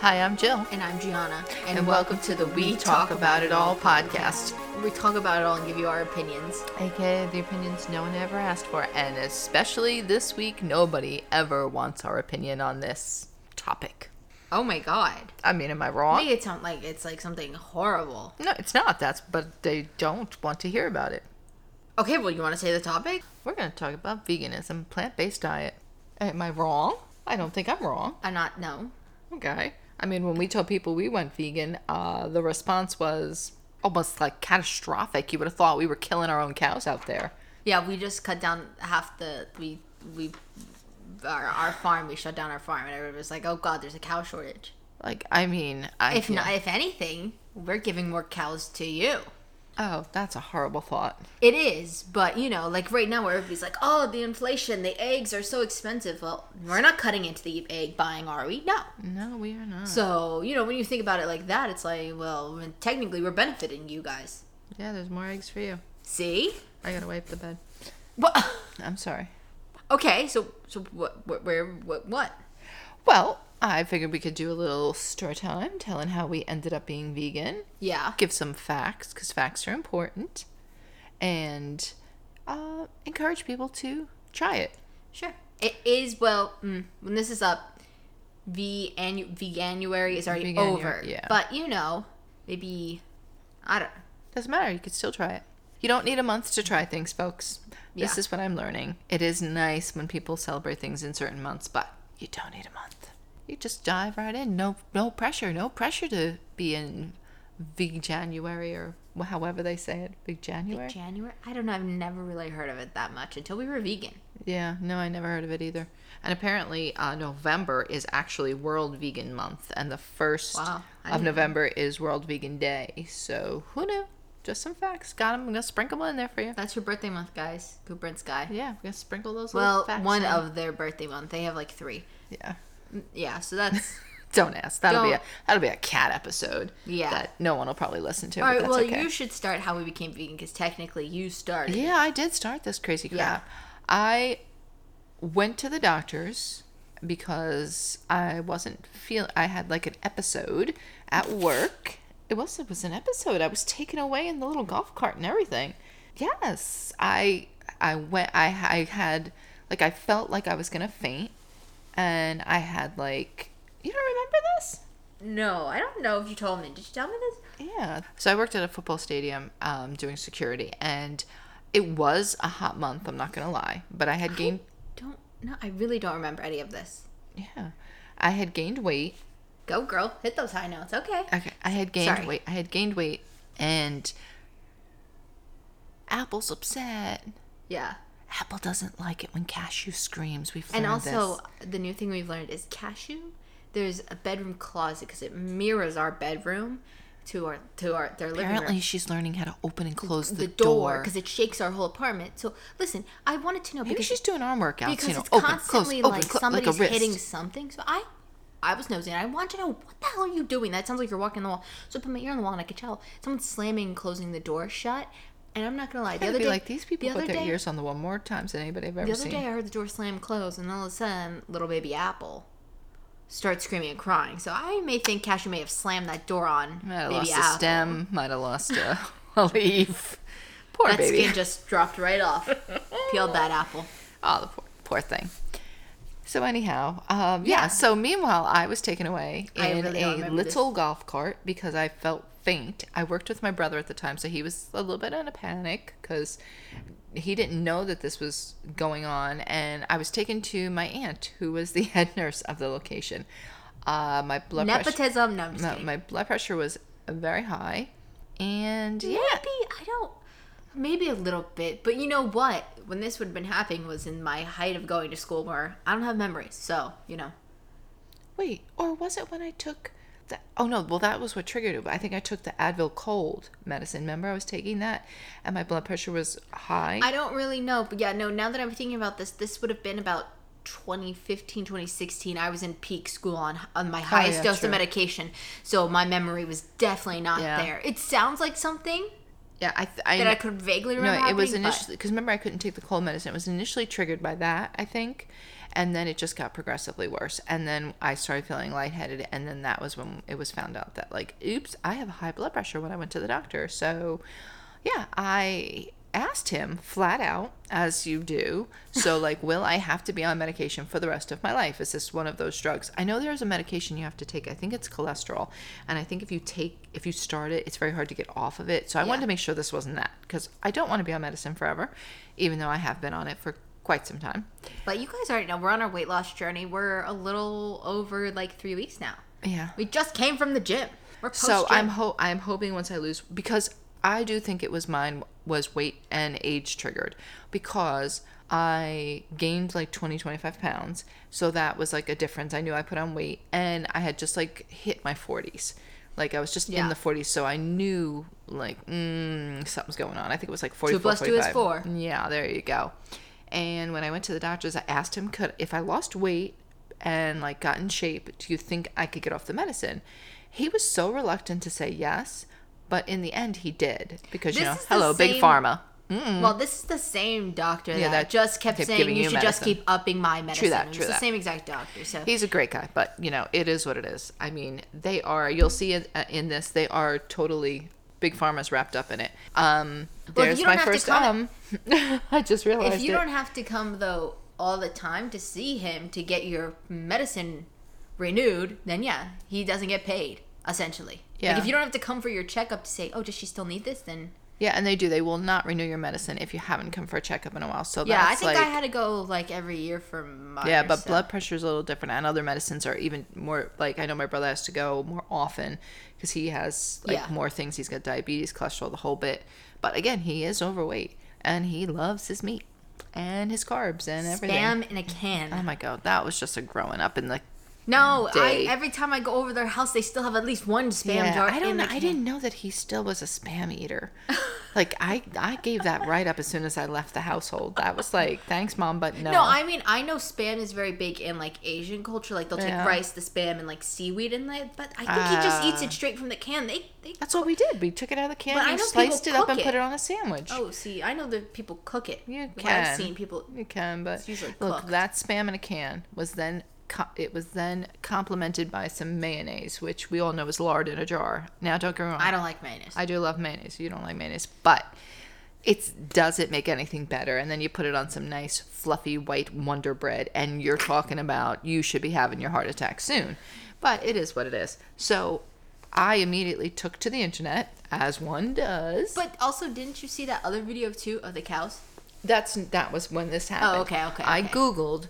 Hi, I'm Jill. And I'm Gianna. And, welcome to the We Talk About It All podcast. We talk about it all and give you our opinions. AKA the opinions no one ever asked for. And especially this week, nobody ever wants our opinion on this topic. Oh my god. I mean, am I wrong? Make it sound like it's like something horrible. No, it's not. That's but they don't want to hear about it. Okay, well, you want to say the topic? We're going to talk about veganism, plant-based diet. Am I wrong? I don't think I'm wrong. I'm not, no. Okay. I mean, when we told people we went vegan, uh, the response was almost like catastrophic. You would have thought we were killing our own cows out there. Yeah, we just cut down half the, we, we, our, our farm, we shut down our farm, and everybody was like, oh god, there's a cow shortage. Like, I mean, I If not, if anything, we're giving more cows to you. Oh, that's a horrible thought. It is, but you know, like right now, where everybody's like, "Oh, the inflation, the eggs are so expensive." Well, we're not cutting into the egg buying, are we? No. No, we are not. So you know, when you think about it like that, it's like, well, technically, we're benefiting you guys. yeah, there's more eggs for you. See? I gotta wipe the bed. What? I'm sorry. Okay, so so what? What? Where? What? What? Well, I figured we could do a little story time telling how we ended up being vegan. Yeah. Give some facts, because facts are important. And uh, encourage people to try it. Sure. It is well. Mm, when this is up, V annu- Veganuary is already Veganuary, over. yeah. But you know, maybe I don't. Know. Doesn't matter. You could still try it. You don't need a month to try things, folks. This Yeah. is what I'm learning. It is nice when people celebrate things in certain months, but you don't need a month. You just dive right in. No, no pressure. No pressure to be in big January or however they say it. Big January. Big January? I don't know. I've never really heard of it that much until we were vegan. yeah. No, I never heard of it either. And apparently, uh, November is actually World Vegan Month, and the first Wow, of didn't know. November is World Vegan Day. So who knew? Just some facts. Got them. I'm gonna sprinkle them in there for you. That's your birthday month, guys. Cooper and Sky. Yeah, we're gonna sprinkle those. Well, one in. of their birthday month. They have like three. yeah. Yeah, so that's Don't ask. That'll be a that'll be a cat episode. Yeah. That no one will probably listen to. all that's Well, okay. you should start how we became vegan because technically you started. Yeah, I did start this crazy crap. Yeah. I went to the doctors because I wasn't feel. I had like an episode at work. It was it was an episode. I was taken away in the little golf cart and everything. Yes, I I went. I I had like I felt like I was gonna faint, and I had like you don't remember this? No, I don't know if you told me. Did you tell me this? Yeah. So I worked at a football stadium um, doing security, and it was a hot month. I'm not gonna lie, but I had gained. Don't. No, I really don't remember any of this. Yeah, I had gained weight. Go, girl. Hit those high notes. Okay. Okay, I had gained Sorry. weight. I had gained weight, and Apple's upset. Yeah. Apple doesn't like it when Cashew screams. We've And also, this. the new thing we've learned is cashew. There's a bedroom closet because it mirrors our bedroom to our to our their living room. apparently she's learning how to open and close the, the door because it shakes our whole apartment. So listen, I wanted to know Maybe because she's doing arm workouts. because you know, it's open, constantly close, like open, somebody's like hitting something. So I, I was nosing. I want to know what the hell are you doing? That sounds like you're walking the wall. So I put my ear on the wall and I could tell someone's slamming and closing the door shut. And I'm not gonna lie, the other be day, like these people the put their day, ears on the wall more times than anybody I've ever seen. the other day I heard the door slam close, and all of a sudden, little baby Apple starts screaming and crying. So I may think Cashew may have slammed that door on Might have baby lost Apple. a stem. Might have lost a, a leaf. Poor That baby. skin just dropped right off. Peeled that apple. Oh, the poor, poor thing. So anyhow, um, yeah. Yeah. So meanwhile, I was taken away in really a remember this. little golf cart because I felt faint. I worked with my brother at the time, so he was a little bit in a panic because he didn't know that this was going on, and I was taken to my aunt, who was the head nurse of the location. Uh, my blood pressure. Nepotism. Just No, kidding. my blood pressure was very high, and yeah, Maybe I don't. Maybe a little bit, but you know what? When this would have been happening was in my height of going to school, where I don't have memories. So you know, Wait, or was it when I took Oh no, well that was what triggered it. I think I took the Advil cold medicine. Remember, I was taking that, and my blood pressure was high. I don't really know, but yeah, no. Now that I'm thinking about this, this would have been about 2015, 2016. I was in peak school on on my oh, highest yeah, dose true. of medication, so my memory was definitely not Yeah. there. It sounds like something. Yeah, I th- I, that I could vaguely remember. no, it was initially because remember I couldn't take the cold medicine. It was initially triggered by that, I think, and then it just got progressively worse. And then I started feeling lightheaded, and then that was when it was found out that like, oops, I have high blood pressure when I went to the doctor. So, yeah, I asked him flat out, as you do. So, like, will I have to be on medication for the rest of my life? Is this one of those drugs? I know there's a medication you have to take. I think it's cholesterol, and I think if you take, if you start it, it's very hard to get off of it. So, I wanted to make sure this wasn't that because I don't want to be on medicine forever, even though I have been on it for quite some time. But you guys already know we're on our weight loss journey. We're a little over like three weeks now. Yeah. We just came from the gym. We're So I'm ho- I'm hoping once I lose because I do think it was mine was weight and age triggered because I gained like 20 25 pounds. So that was like a difference. I knew I put on weight and I had just like hit my 40s like I was just in the 40s so I knew like mm, something's going on. I think it was like 44 plus two is four. yeah there you go. And when I went to the doctors I asked him could if I lost weight and like got in shape, do you think I could get off the medicine? He was so reluctant to say yes, but in the end he did because you This know, the hello, big same- pharma. Well, this is the same doctor Yeah, that, that just kept kept saying you you should just keep upping my medicine. True that, It's true the that. same exact doctor. So He's a great guy, but you know, it is what it is. I mean, they are. You'll see it uh, in this. They are totally big pharma's wrapped up in it. Um, Well, there's you don't my have to first come- um. I just realized if you it. don't have to come though all the time to see him to get your medicine renewed, then yeah, he doesn't get paid essentially. Yeah. Like if you don't have to come for your checkup to say, oh, does she still need this? Then Yeah, and they do. They will not renew your medicine if you haven't come for a checkup in a while. So yeah, I think like, I had to go like every year for mine. Yeah, but so- blood pressure is a little different, and other medicines are even more. Like I know my brother has to go more often because he has like Yeah. more things. He's got diabetes, cholesterol, the whole bit. But again, he is overweight, and he loves his meat and his carbs and everything. spam in a can. Oh my god, that was just a growing up in the. No. I every time I go over their house, they still have at least one spam Yeah, jar. I don't. in know. the I didn't know that he still was a spam eater. like I, I gave that right up as soon as I left the household. That was like, thanks, mom, but no. No, I mean I know spam is very big in like Asian culture. Like they'll take Yeah. rice, the spam, and like seaweed in it. But I think he just eats Ah. it straight from the can. They, they. That's what we did. We took it out of the can, But I and know sliced it up, and cook put it. it on a sandwich. Oh, see, I know that people cook it. You can. I've seen people. You can, but look, that spam in a can was then co- it was then complemented by some mayonnaise, which we all know is lard in a jar. Now, don't get me wrong, I don't like mayonnaise. I do love mayonnaise. You don't like mayonnaise, but it does it make anything better? And then you put it on some nice fluffy white Wonder Bread, and you're talking about you should be having your heart attack soon. But it is what it is. So I immediately took to the internet, as one does. but also, didn't you see that other video too of the cows? That's that was when this happened. Oh, okay, okay, I okay. googled.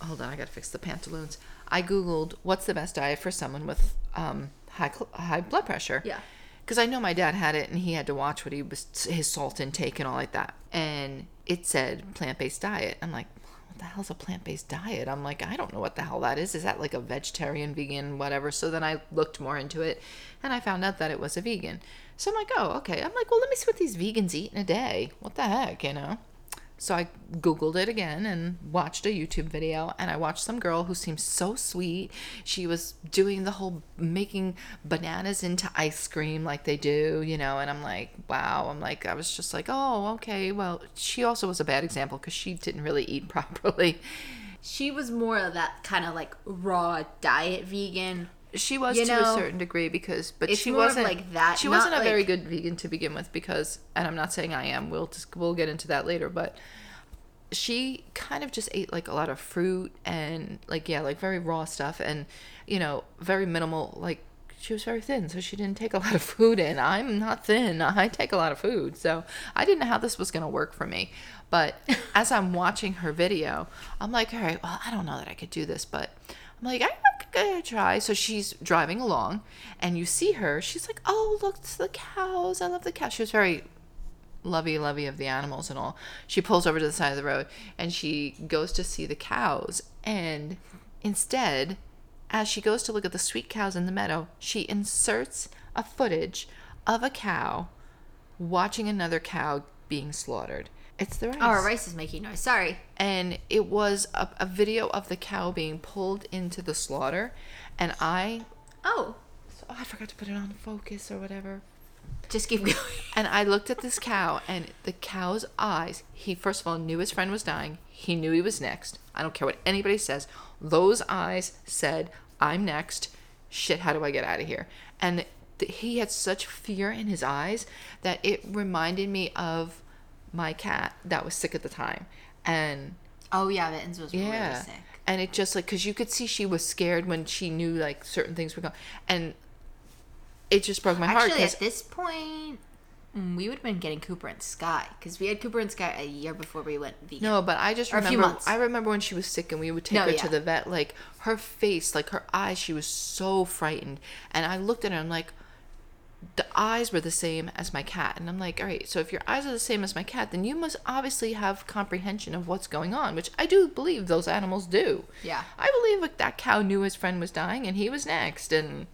Hold on, I gotta fix the pantaloons. I googled what's the best diet for someone with um, high high blood pressure. Yeah. Because I know my dad had it, and he had to watch what he was his salt intake and all like that. And it said plant based diet. I'm like, what the hell's a plant based diet? I'm like, I don't know what the hell that is. Is that like a vegetarian, vegan, whatever? So then I looked more into it, and I found out that it was a vegan. So I'm like, oh, okay. I'm like, well, let me see what these vegans eat in a day. What the heck, you know? So I Googled it again and watched a YouTube video. And I watched some girl who seemed so sweet. She was doing the whole making bananas into ice cream like they do, you know. And I'm like, wow. I'm like, I was just like, oh, okay. Well, she also was a bad example because she didn't really eat properly. She was more of that kind of like raw diet vegan. She was You to a certain degree because, but she wasn't like that, She wasn't a very good vegan to begin with because, and I'm not saying I am. We'll just, we'll get into that later, but she kind of just ate like a lot of fruit and like yeah, like very raw stuff and you know very minimal. Like she was very thin, so she didn't take a lot of food in. I'm not thin. I take a lot of food, so I didn't know how this was gonna work for me. But as I'm watching her video, I'm like, all right, well, I don't know that I could do this, but I'm like, I'm gonna try. So she's driving along, and you see her. She's like, oh, look, it's the cows. I love the cows. She was very lovey lovey of the animals and all. She pulls over to the side of the road, and she goes to see the cows. And instead, as she goes to look at the sweet cows in the meadow, she inserts a footage of a cow watching another cow being slaughtered. It's the rice Oh, our rice is making noise. Sorry. and it was a, a video of the cow being pulled into the slaughter and i Oh, oh, i forgot to put it on focus or whatever Just keep going. And I looked at this cow, and the cow's eyes, he first of all knew his friend was dying. He knew he was next. I don't care what anybody says. Those eyes said, I'm next. Shit, how do I get out of here? And th- he had such fear in his eyes that it reminded me of my cat that was sick at the time. And Oh yeah, Mittens was really yeah. sick. And it just like, because you could see she was scared when she knew like certain things were going. And it just broke my heart. Actually, at this point, mm, we would have been getting Cooper and Sky because we had Cooper and Sky a year before we went vegan. No, but I just Or a few remember. months. I remember when she was sick and we would take No, her yeah. to the vet. Like her face, like her eyes, she was so frightened. And I looked at her and I'm like, the eyes were the same as my cat. And I'm like, all right, so if your eyes are the same as my cat, then you must obviously have comprehension of what's going on, which I do believe those animals do. Yeah. I believe like that cow knew his friend was dying and he was next and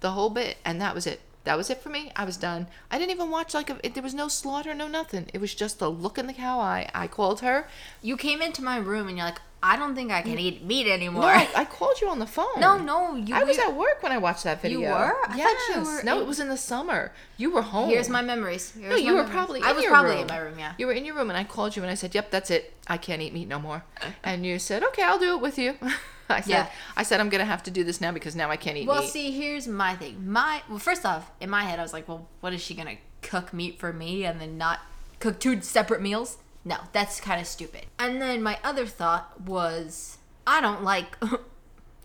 the whole bit. And that was it. That was it for me. I was done. I didn't even watch like a, it, there was no slaughter, no nothing. It was just the look in the cow eye. I called her. You came into my room and you're like, I don't think I can eat meat anymore. No, I, I called you on the phone. no, no, you. I was at work when I watched that video. You were? I thought yes. you were no, in- it was in the summer. You were home. Here's my memories. Here's No, you were memories. probably. I in was probably room. in my room. Yeah. You were in your room, and I called you, and I said, "Yep, that's it. I can't eat meat no more." And you said, "Okay, I'll do it with you." I said, Yeah. "I said I'm gonna have to do this now because now I can't eat Well, meat." see, here's my thing. My well, first off, in my head, I was like, well, what is she gonna cook meat for me and then not cook two separate meals? No, that's kind of stupid. And then my other thought was, I don't like.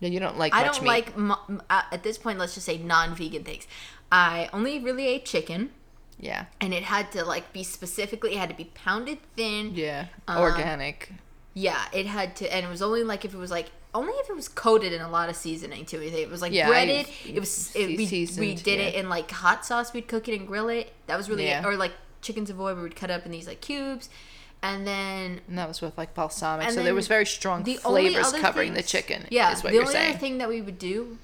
Yeah, you don't like I don't meat. like mo- uh, at this point. Let's just say non-vegan things. I only really ate chicken, Yeah, and it had to like be specifically. It had to be pounded thin. yeah, Um, organic. Yeah, it had to, and it was only like if it was like only if it was coated in a lot of seasoning too. It was like Yeah, breaded. it was it, we, we did yeah. it in like hot sauce. We'd cook it and grill it. That was really Yeah. it. Or like chicken savoy, where we'd cut up in these like cubes, and then And that was with like balsamic, so there was very strong the flavors covering the chicken. Yeah, is what the you're only saying. other thing that we would do,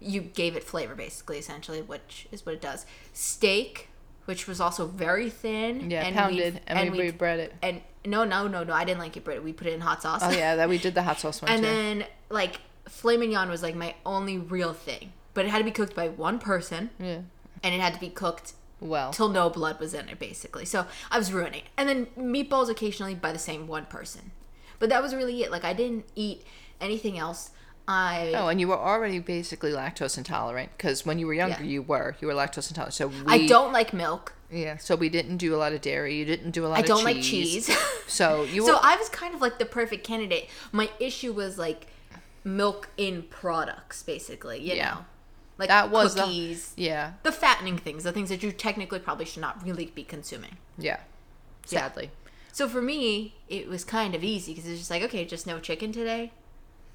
you gave it flavor basically, essentially, which is what it does. Steak, which was also very thin. yeah, and pounded, we'd- and, we we'd- bread it. And no, no, no, no, I didn't like it breaded. We put it in hot sauce. Oh yeah, that we did the hot sauce one and too. then like filet mignon was like my only real thing, but it had to be cooked by one person, yeah, and it had to be cooked well, till no blood was in it, basically. So I was ruining. it. And then meatballs occasionally by the same one person, but that was really it. Like I didn't eat anything else. I Oh, and you were already basically lactose intolerant because when you were younger, Yeah. you were you were lactose intolerant. So we, I don't like milk. Yeah, so we didn't do a lot of dairy. You didn't do a lot. I don't like cheese. cheese. So you so. I was kind of like the perfect candidate. My issue was like milk in products, basically. You Yeah. know, like that was the- cookies. yeah, the fattening things, the things that you technically probably should not really be consuming. yeah. Yeah. Sadly, So for me, it was kind of easy because it's just like, okay, just no chicken today.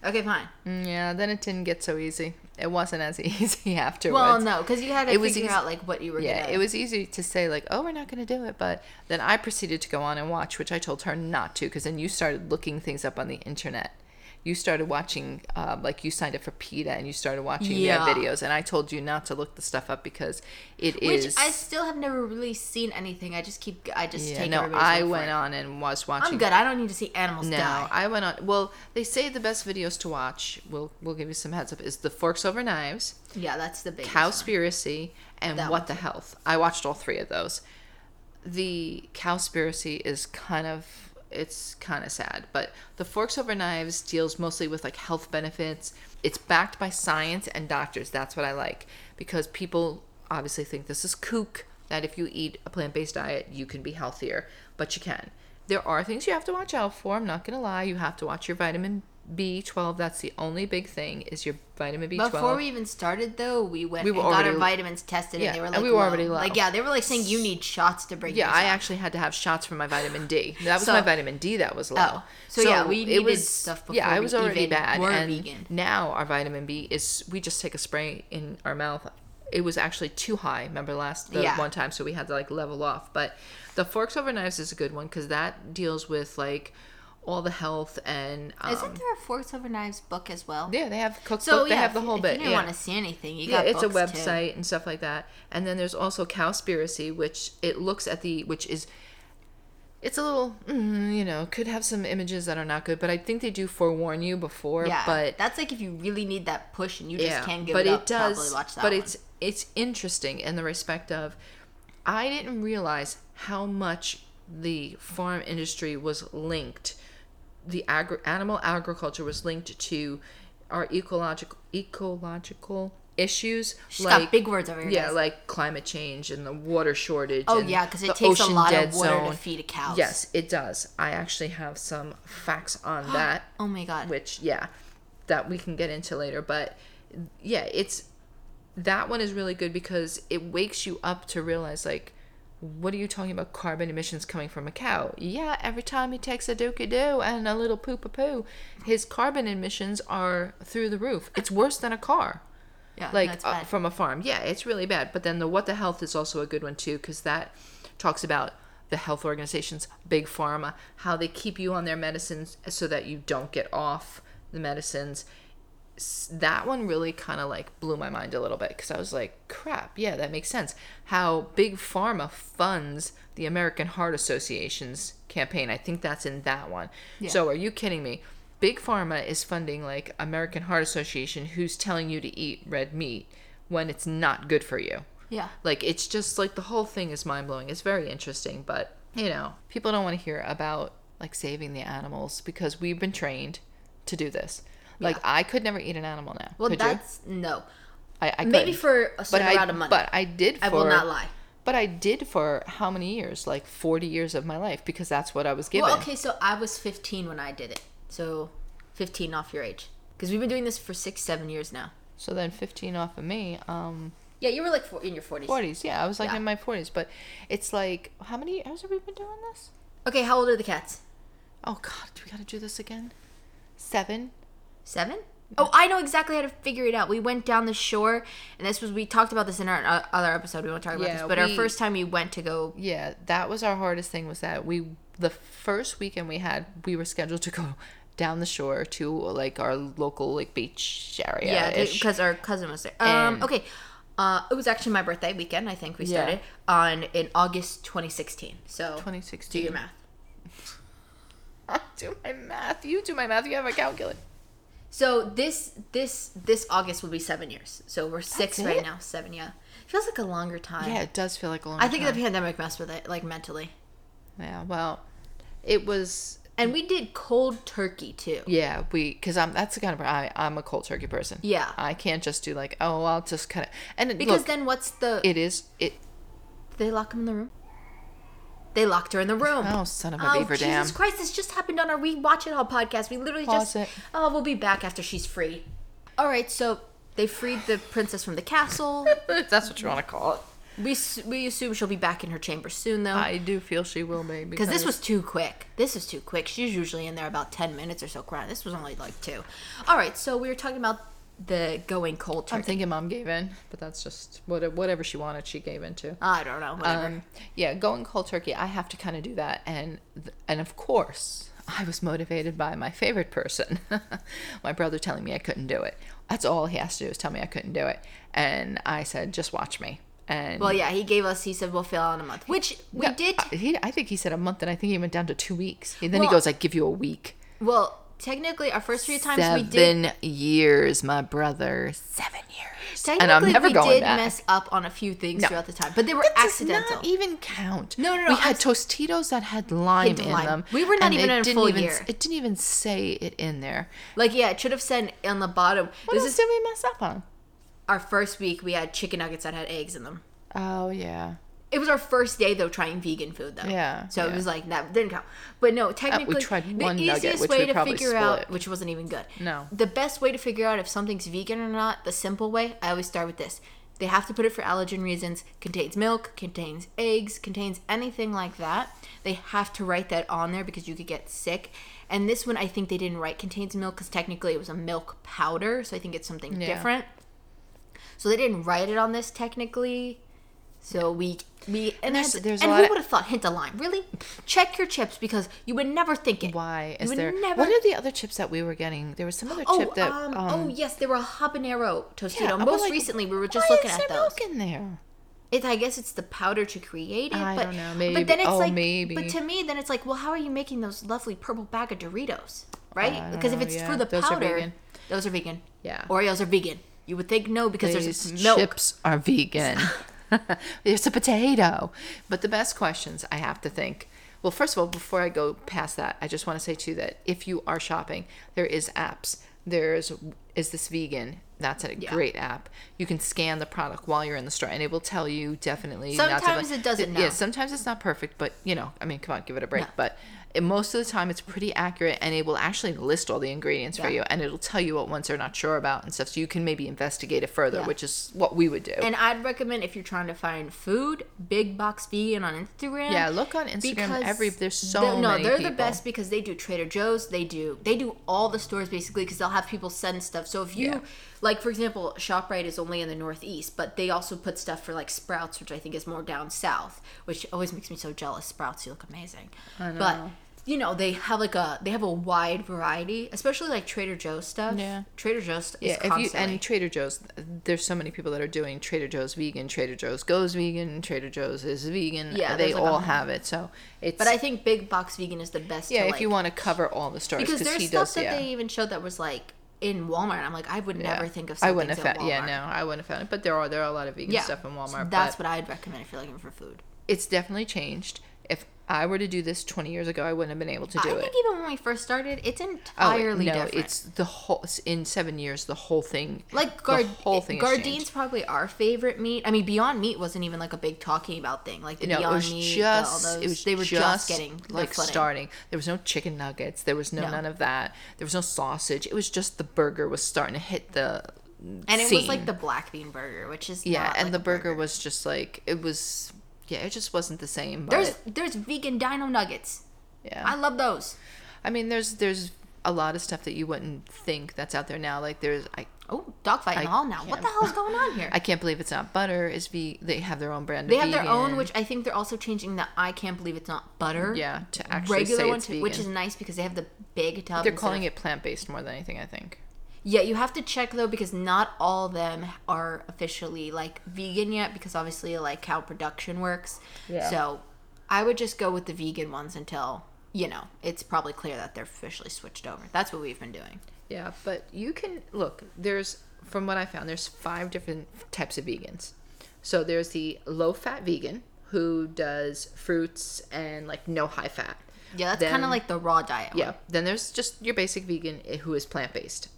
Okay, fine. Mm, yeah. Then it didn't get so easy. It wasn't as easy afterwards. Well, no, because you had to It was figure easy- out like what you were. Yeah, gonna... it was easy to say like, "Oh, we're not going to do it," but then I proceeded to go on and watch, which I told her not to, because then you started looking things up on the internet. You started watching, um, like you signed up for PETA, and you started watching Yeah. their videos, and I told you not to look the stuff up because it is. Which I still have never really seen anything. I just keep. I just yeah, take. no, I went on and was watching. I'm good. I don't need to see animals No, die. I went on. Well, they say the best videos to watch. We'll we'll give you some heads up. Is the Forks Over Knives, yeah, that's the one. Cowspiracy, and That What the Health. I watched all three of those. The Cowspiracy is kind of it's kind of sad, but the Forks Over Knives deals mostly with like health benefits. It's backed by science and doctors. That's what I like because people obviously think this is kook that if you eat a plant-based diet, you can be healthier, but you can. There are things you have to watch out for. I'm not going to lie. You have to watch your vitamin B12. That's the only big thing is your vitamin B12. Before we even started, though, we went We and got our vitamins tested, Yeah, and they were and like, we were low. already low. Like, yeah, they were like saying you need shots to bring. Yeah, I actually had to have shots for my vitamin D. That was So- my vitamin D that was low. Oh. So, yeah, we it needed stuff Yeah, before I we was already bad. and vegan. now our vitamin B is we just take a spray in our mouth. It was actually too high. Remember last the Yeah. one time, so we had to like level off. But the forks over knives is a good one because that deals with like all the health and um, Isn't there a Forks Over Knives book as well? yeah, they have cookbook. So they have the whole if bit. You didn't yeah. want to see anything. You yeah, got it's a books, too. website and stuff like that. And then there's also Cowspiracy, which it looks at the which is it's a little mm, you know could have some images that are not good, but I think they do forewarn you before. Yeah, but that's like if you really need that push and you just yeah, can't give but it up. it does. probably watch that but one. it's it's interesting in the respect of I didn't realize how much the farm industry was linked. The agri- animal agriculture was linked to our ecological ecological issues She's got big words over here. yeah, guys. like climate change and the water shortage. Oh and yeah, because it takes a lot dead of water to zone. feed a cow. Yes, it does. I actually have some facts on that, Oh my god. which yeah, that we can get into later. But yeah, it's that one is really good because it wakes you up to realize like. What are you talking about? Carbon emissions coming from a cow? Yeah, every time he takes a dookie doo and a little poop a poo, his carbon emissions are through the roof. It's worse than a car yeah, like uh, from a farm. Yeah, it's really bad. But then the what the health is also a good one too because that talks about the health organizations, big pharma, how they keep you on their medicines so that you don't get off the medicines. That one really kind of like blew my mind a little bit because I was like, crap, yeah, that makes sense. How big pharma funds the American Heart Association's campaign. I think that's in that one. So are you kidding me? Big Pharma is funding like American Heart Association who's telling you to eat red meat when it's not good for you. yeah. Like it's just like the whole thing is mind blowing. It's very interesting, but you know, people don't want to hear about like saving the animals because we've been trained to do this. Like I could never eat an animal now. Well, could that's no. I, I Maybe for a but certain I, amount of money. but I did. For, I will not lie. But I did for how many years? Like forty years of my life because that's what I was given. Well, okay, so I was 15 when I did it. So 15 off your age. Because we've been doing this for six, seven years now. So then fifteen off of me. Um, Yeah, you were like four, in your 40s. 40s yeah i was like Yeah. in my 40s but it's like how many years have we been doing this Okay, how old are the cats? oh god do we gotta do this again seven Seven? Oh, I know exactly how to figure it out. We went down the shore, and this was we talked about this in our uh, other episode. We won't talk about Yeah, this, but our first time we went to go. yeah that was our hardest thing was that we the first weekend we had we were scheduled to go down the shore to like our local like beach area Yeah, because our cousin was there. Um, okay. Uh, it was actually my birthday weekend. I think we Yeah. started on in August 2016. So 2016 do your math. I do my math you do my math you have a calculator So this this this August will be seven years. So we're six That's right it? now. Seven, yeah. Feels like a longer time. yeah it does feel like a long I think time. the pandemic messed with it, like mentally. yeah well it was And we did cold turkey too. Yeah, we because I'm that's the kind of I I'm a cold turkey person. Yeah. I can't just do like oh I'll just kind of and Because look, then what's the? it is it they lock him in the room? They locked her in the room. oh son of a Oh, beaver Jesus dam. Christ! This just happened on our We Watch It All podcast. We literally Pause just. it. Oh, we'll be back after she's free. All right, so they freed the princess from the castle. that's what you want to call it. We we assume she'll be back in her chamber soon, though. I do feel she will be Because this was too quick. This is too quick. She's usually in there about 10 minutes or so. Crying. This was only like two. All right, so we were talking about the going cold turkey. I'm thinking mom gave in, but that's just what whatever she wanted she gave in to. I don't know. Whatever. Um, yeah, going cold turkey, I have to kind of do that, and and of course, I was motivated by my favorite person, my brother, telling me I couldn't do it. That's all he has to do is tell me I couldn't do it, and I said, just watch me. And well, yeah, he gave us. He said we'll fail in a month, which we No, did. I, he, I think he said a month, and I think he went down to two weeks. And then he goes, "I give you a week." Well, technically, our first few times we did. Seven years, my brother. Seven years, Technically, and I'm never we going did back. mess up on a few things No. throughout the time, but they were That does accidental. not even count. No, no, no, We I'm had Tostitos that had lime in lime. them. We were not even in a full even, year. It didn't even say it in there. like, yeah, it should have said on the bottom. What this else is did we mess up on? our first week. We had chicken nuggets that had eggs in them. Oh yeah. It was our first day though trying vegan food though. Yeah, So it was like that didn't count. But no, uh, technically tried the easiest nugget, which way we to figure out which wasn't even good. No. The best way to figure out if something's vegan or not, the simple way, I always start with this. They have to put it for allergen reasons, contains milk, contains eggs, contains anything like that. They have to write that on there because you could get sick. And this one I think they didn't write contains milk because technically it was a milk powder, so I think it's something Yeah. different. So they didn't write it on this technically. So we we and There's- there's, a and who would have thought hint of lime? Really? Check your chips because you would never think it. Why is there? never- What are the other chips that we were getting? There was some other Oh, chip that. um, Um, oh yes, they were a habanero tostito. yeah, Most like, recently, we were just why looking is at there those. milk in there. It, I guess it's the powder to create it. I but, don't know, But then it's oh, like, maybe. but to me, then it's like, well, how are you making those lovely purple bag of Doritos, right? Don't Because if know, it's yeah, for the those are powder, vegan. those are vegan. Yeah. Oreos are vegan. You would think no because These there's milk. chips are vegan. it's a potato. But the best questions I have to think. Well, first of all, before I go past that, I just want to say too that if you are shopping, there is apps. There's is this vegan? That's a great app. You can scan the product while you're in the store, and it will tell you definitely. not to Sometimes it doesn't Yeah, know. sometimes it's not perfect, but you know, I mean, come on, give it a break. No. But it, most of the time, it's pretty accurate, and it will actually list all the ingredients for you, and it'll tell you what ones they're not sure about and stuff, so you can maybe investigate it further, Yeah. which is what we would do. And I'd recommend if you're trying to find food, Big Box Vegan on Instagram. Yeah, look on Instagram. Because Every there's so they're- no, many they're people. the best because they do Trader Joe's. They do they do all the stores basically because they'll have people send stuff. So if you Yeah. Like, for example, Shoprite is only in the Northeast, but they also put stuff for like Sprouts, which I think is more down south, which always makes me so jealous. Sprouts, you look amazing. I know. But you know they have like a they have a wide variety, especially like Trader Joe's stuff. Yeah. Trader Joe's is Yeah, if you and Trader Joe's, there's so many people that are doing Trader Joe's vegan, Trader Joe's goes vegan, Trader Joe's is vegan. Yeah, they like all have it. So it's but I think Big Box Vegan is the best. yeah, to, if like, you want to cover all the stores because because there's he stuff does. that Yeah, they even showed that was like in Walmart. and I'm like, I would yeah. never think of. Something like that. I wouldn't have found. Yeah, no, I wouldn't have found it. But there are there are a lot of vegan Yeah, stuff in Walmart. So that's what I'd recommend if you're looking for food. it's definitely changed. I were to do this 20 years ago, I wouldn't have been able to do I it. think even when we first started, it's entirely Oh, entirely no, different. it's the whole in seven years. The whole thing, like Gard- the whole thing. Gardein's probably our favorite meat. I mean, Beyond Meat wasn't even like a big talking about thing. Like the No, Beyond it was Meat, just those, it was they were just, getting like starting. There was no chicken nuggets. There was no, No. none of that. There was no sausage. It was just the burger was starting to hit the and it scene. was like the black bean burger, which is yeah, and like the a burger, was just like it was. Yeah, it just wasn't the same. There's there's vegan Dino Nuggets. yeah, I love those. I mean, there's there's a lot of stuff that you wouldn't think that's out there now. Like there's I Oh, dogfight hall now. What the hell's going on here? I can't believe it's not butter. Is ve they have their own brand. They have their own, which I think they're also changing the I can't believe it's not butter. yeah to actually regular say one, to- vegan. which is nice because they have the big tub. They're calling of- it plant based more than anything. I think. Yeah, you have to check though because not all of them are officially like vegan yet because obviously like how production works. Yeah. So I would just go with the vegan ones until you know it's probably clear that they're officially switched over. That's what we've been doing. Yeah, but you can look. There's from what I found, there's five different types of vegans. So there's the low fat vegan who does fruits and like no high fat. Yeah, that's kind of like the raw diet. Yeah. One. Then there's just your basic vegan eh, who is plant based.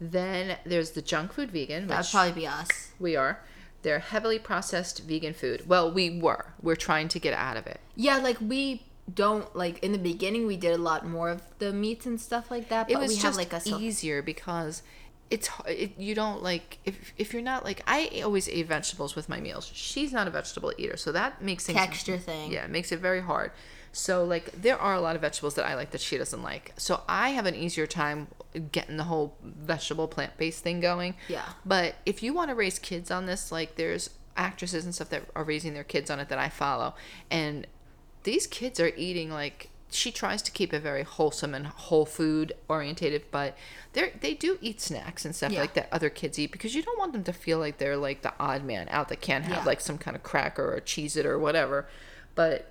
Then there's the junk food vegan, That'd which probably be us. we are. They're heavily processed vegan food. Well, we were. We're trying to get out of it. Yeah, like we don't like in the beginning we did a lot more of the meats and stuff like that. But it was we just have like a easier because it's it, you don't like if if you're not like I always ate vegetables with my meals. She's not a vegetable eater, so that makes things texture thing. Yeah, it makes it very hard. So like there are a lot of vegetables that I like that she doesn't like. So I have an easier time getting the whole vegetable plant based thing going. Yeah. But if you want to raise kids on this, like there's actresses and stuff that are raising their kids on it that I follow, and these kids are eating like she tries to keep it very wholesome and whole food orientated, but they they do eat snacks and stuff Yeah. like that other kids eat because you don't want them to feel like they're like the odd man out that can't have Yeah. like some kind of cracker or Cheez-It or whatever. But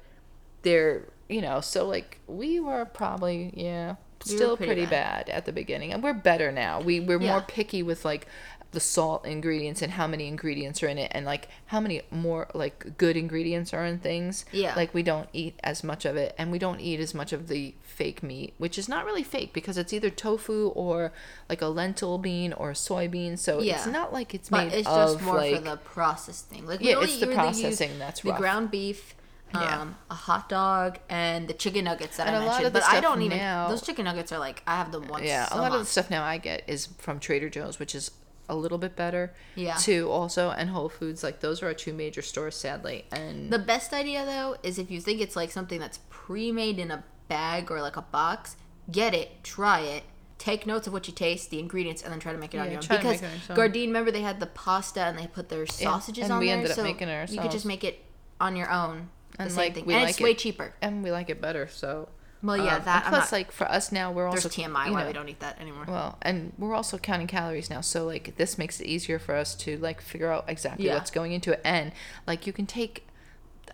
they're you know so like we were probably yeah We still pretty pretty, bad. at the beginning and we're better now we we're Yeah. more picky with like the salt ingredients and how many ingredients are in it and like how many more like good ingredients are in things Yeah. like we don't eat as much of it and we don't eat as much of the fake meat which is not really fake because it's either tofu or like a lentil bean or soybean so yeah. it's not like it's But made it's just of more like for the processed thing. Like Yeah, it's the really processing that's the rough. ground beef, um, a hot dog, and the chicken nuggets that And I a lot mentioned. of the But I don't even now- those chicken nuggets are like I have them once. yeah a lot of the stuff now i get is from trader joe's which is a little bit better Yeah. too also and whole foods like those are our two major stores sadly and The best idea though is if you think it's like something that's pre-made in a bag or like a box, get it, try it, take notes of what you taste, the ingredients, and then try to make it on your own. Because make it on your own. Gardein, remember they had the pasta and they put their sausages and on we there, ended up so making it you could just make it on your own. The And, same like, thing, we and like it's way cheaper. and we like it better so Well, yeah, um, that plus not- like for us now we're There's also TMI you why we don't eat that anymore. well and we're also counting calories now so like this makes it easier for us to like figure out exactly Yeah. what's going into it and like you can take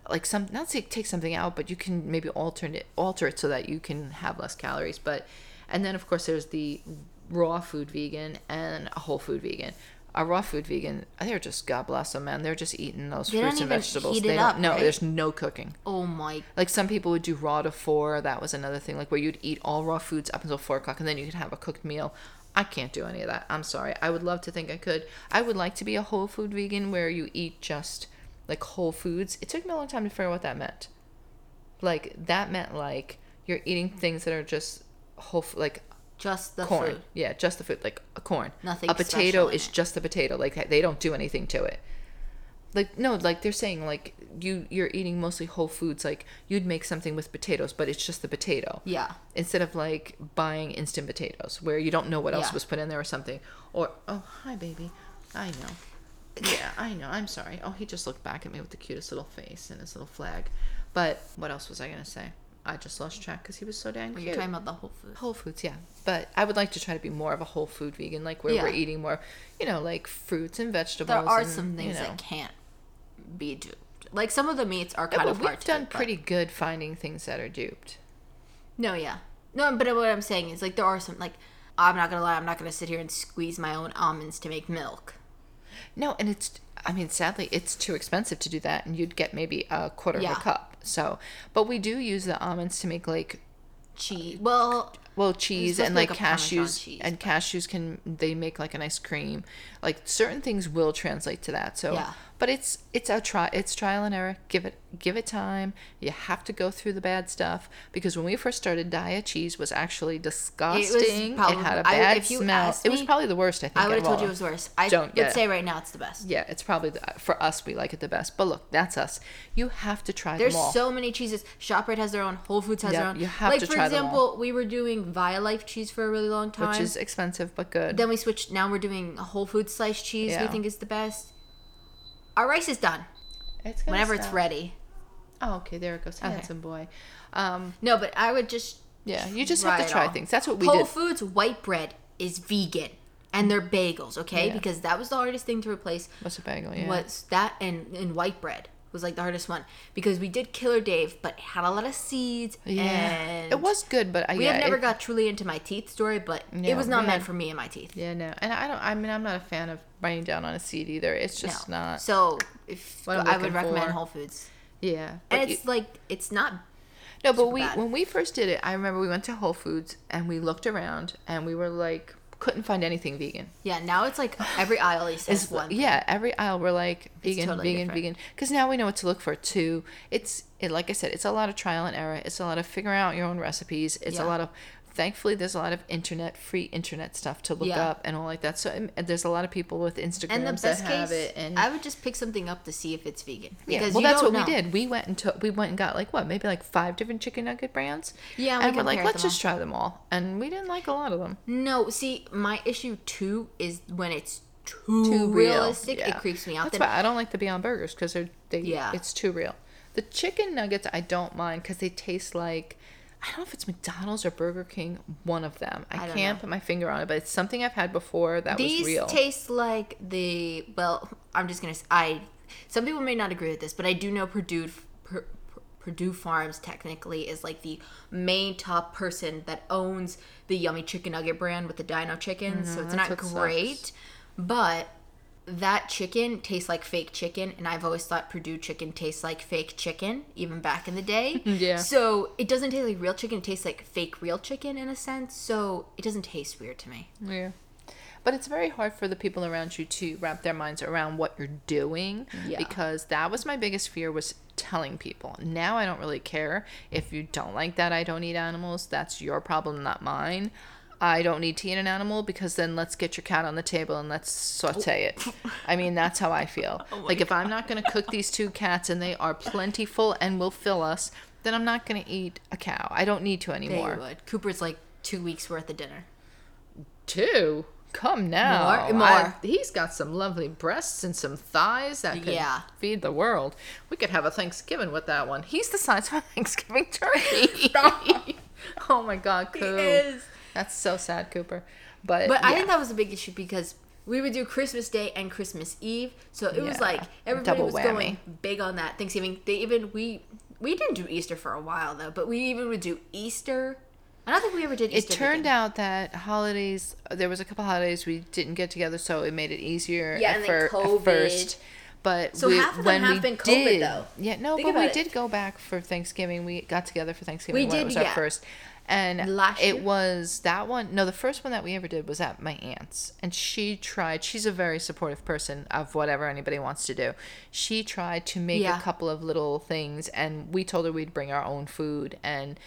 like some not say take something out but you can maybe alter it alter it so that you can have less calories but and then of course there's the raw food vegan and a whole food vegan a raw food vegan, uh, they're just God bless them, man. They're just eating those They don't fruits and even vegetables. heat they don't. up, no, right? there's no cooking. Oh my Like some people would do raw to four. That was another thing. Like where you'd eat all raw foods up until four o'clock, and then you could have a cooked meal. I can't do any of that. I'm sorry. I would love to think I could. I would like to be a whole food vegan where you eat just like whole foods. It took me a long time to figure out what that meant. Like that meant like you're eating things that are just whole, like just the corn. food. Yeah, just the food, like a corn. Nothing A potato is it. just a potato. Like they don't do anything to it. Like no, like they're saying like you you're eating mostly whole foods. Like you'd make something with potatoes, but it's just the potato Yeah. instead of like buying instant potatoes where you don't know what else Yeah. was put in there or something. Or oh hi baby, I know. Yeah, I know. I'm sorry. Oh, he just looked back at me with the cutest little face and his little flag. But what else was I gonna say? I just lost track because he was so dang You're talking about the whole food. Whole foods, yeah. But I would like to try to be more of a whole food vegan, like where we're eating more, you know, like fruits and vegetables. There are and, some things you know. that can't be duped. Like some of the meats are Yeah, kind but of we've hard done do, but- pretty good finding things that are duped. No, yeah. No, but what I'm saying is like there are some like I'm not gonna lie, I'm not gonna sit here and squeeze my own almonds to make milk. No, and it's I mean, sadly, it's too expensive to do that, and you'd get maybe a quarter of a cup. So, but we do use the almonds to make like Cheese. Well, well cheese and like like cashews cheese, and cashews can they make like an ice cream like certain things will translate to that so Yeah. But it's it's a try it's trial and error give it give it time you have to go through the bad stuff because when we first started Daiya cheese was actually disgusting it, probably- had a bad you smell asked it was probably the worst I think I would have told you it was worse. I Don't- would say right now it's the best. yeah it's probably the, for us we like it the best but look that's us you have to try There's them all so many cheeses. Shoprite has their own. Whole Foods has Yep, their own. you have like to for try them example, we were doing Violife cheese for a really long time. which is expensive but good then we switched. Now we're doing Whole Foods sliced cheese. We think is the best. Our rice is done. it's Whenever it's ready. oh okay there it goes Okay. handsome boy um No, but I would just Yeah, you just have to try things. That's what we Whole did. Foods white bread is vegan, and they're bagels. Okay, Yeah. because that was the hardest thing to replace. What's a bagel? Yeah. Was that and and white bread was like the hardest one because we did Killer Dave, but had a lot of seeds. Yeah. and it was good, but I We yeah, have never it- got truly into my teeth story, but Yeah, it was not meant for me and my teeth. Yeah, no, and I don't. I mean, I'm not a fan of biting down on a seed either. It's just no. not. So if I would recommend for. Whole Foods, yeah, and it's you- like it's not. no, but we bad. when we first did it, I remember we went to Whole Foods and we looked around and we were like, couldn't find anything vegan. Yeah, now it's like every aisle is It's one. yeah, every aisle we're like vegan, totally vegan, different. vegan. Because now we know what to look for too. It's it, like I said, it's a lot of trial and error. It's a lot of figuring out your own recipes. It's a lot of thankfully there's a lot of internet free internet stuff to look Yeah. up and all like that. So um, and there's a lot of people with Instagrams And the that best have it. And I would just pick something up to see if it's vegan. yeah, well, that's what don't we did. We went and took, we went and got like what, maybe like five different chicken nugget brands. Yeah, we and we're like, let's just try them all, and we didn't like a lot of them. No, see, my issue too is when it's too, Too real. realistic. Yeah. It creeps me out. That's Then why I don't like the Beyond Burgers because they're they Yeah. it's too real. The chicken nuggets I don't mind because they taste like I don't know if it's McDonald's or Burger King. One of them. I, I can't know. put my finger on it, but it's something I've had before that these was real. These taste like the well. I'm just gonna. I some people may not agree with this, but I do know Perdue. Per, Perdue Farms technically is like the main top person that owns the yummy chicken nugget brand with the Dino chicken. so mm-hmm, it's not great, sucks. but that chicken tastes like fake chicken, and I've always thought Perdue chicken tastes like fake chicken, even back in the day. Yeah. So it doesn't taste like real chicken; it tastes like fake real chicken in a sense. So it doesn't taste weird to me. yeah. But it's very hard for the people around you to wrap their minds around what you're doing Yeah. because that was my biggest fear was telling people. Now I don't really care if you don't like that I don't eat animals. That's your problem, not mine. I don't need to eat an animal because then let's get your cat on the table and let's saute it. I mean, that's how I feel. Oh like if I'm not going to cook these two cats and they are plentiful and will fill us, then I'm not going to eat a cow. I don't need to They anymore. would. Cooper's like two weeks worth of dinner. Two. Come now. More? More. I- he's got some lovely breasts and some thighs that could Yeah. feed the world. We could have a Thanksgiving with that one. He's the size of a Thanksgiving turkey. oh my God, Coop. is. That's so sad, Cooper. But, But I think that was a big issue because we would do Christmas Day and Christmas Eve, so it was like everybody Double was whammy. going big on that Thanksgiving. They even we we didn't do Easter for a while though, but we even would do Easter I don't think we ever did. it Easter turned vegan. out that holidays there was a couple holidays we didn't get together so it made it easier Yeah, and then fir- at COVID. first but So we, half of them when have been COVID, did, though. yeah no Think but we it. did go back for thanksgiving we got together for thanksgiving We when it did, was our first and Last it year? was that one no the first one that we ever did was at my aunt's and she tried she's a very supportive person of whatever anybody wants to do she tried to make Yeah. a couple of little things and we told her we'd bring our own food and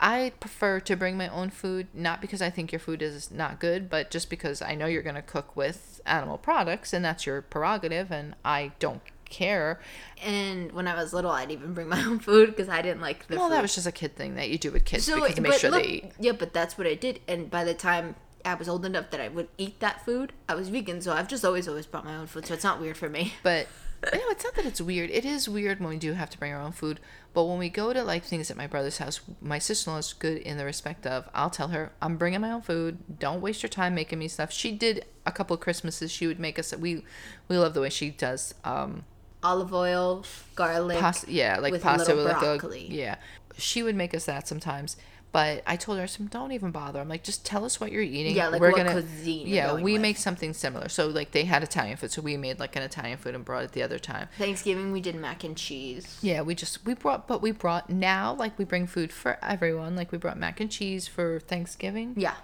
I prefer to bring my own food, not because I think your food is not good, but just because I know you're going to cook with animal products and that's your prerogative and I don't care. And when I was little, I'd even bring my own food because I didn't like the Well, food. that was just a kid thing that you do with kids so, because to make sure look, they eat. yeah, but that's what I did. And by the time I was old enough that I would eat that food, I was vegan. So I've just always, always brought my own food. So it's not weird for me. But you know, it's not that it's weird. It is weird when we do have to bring our own food. But when we go to like things at my brother's house, my sister in law is good in the respect of I'll tell her I'm bringing my own food. Don't waste your time making me stuff. She did a couple of Christmases. She would make us. We we love the way she does. Um, Olive oil, garlic. pasta, yeah, like with pasta with like a yeah. She would make us that sometimes. But I told her, I said, don't even bother. I'm like, just tell us what you're eating. Yeah, like what cuisine you're Yeah, we with. make something similar. So like they had Italian food, so we made like an Italian food and brought it the other time. Thanksgiving, we did mac and cheese. Yeah, we just we brought, but we brought now like we bring food for everyone. Like we brought mac and cheese for Thanksgiving. Yeah.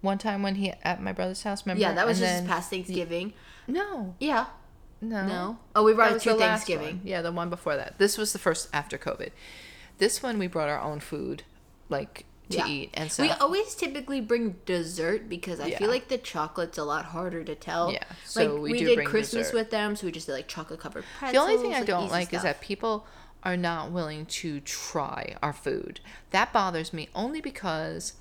One time when he at my brother's house, remember? Yeah, that was And just then- past Thanksgiving. No, Yeah. No, No. Oh, we brought it to Thanksgiving. Yeah, the one before that. This was the first after COVID. This one we brought our own food, like to Yeah. eat and so We always typically bring dessert because I Yeah. feel like the chocolate's a lot harder to tell. Yeah, so like we did bring Christmas dessert. with them, so we just did like chocolate covered pretzels. the only thing I don't like is that people are not willing to try our food. That bothers me only because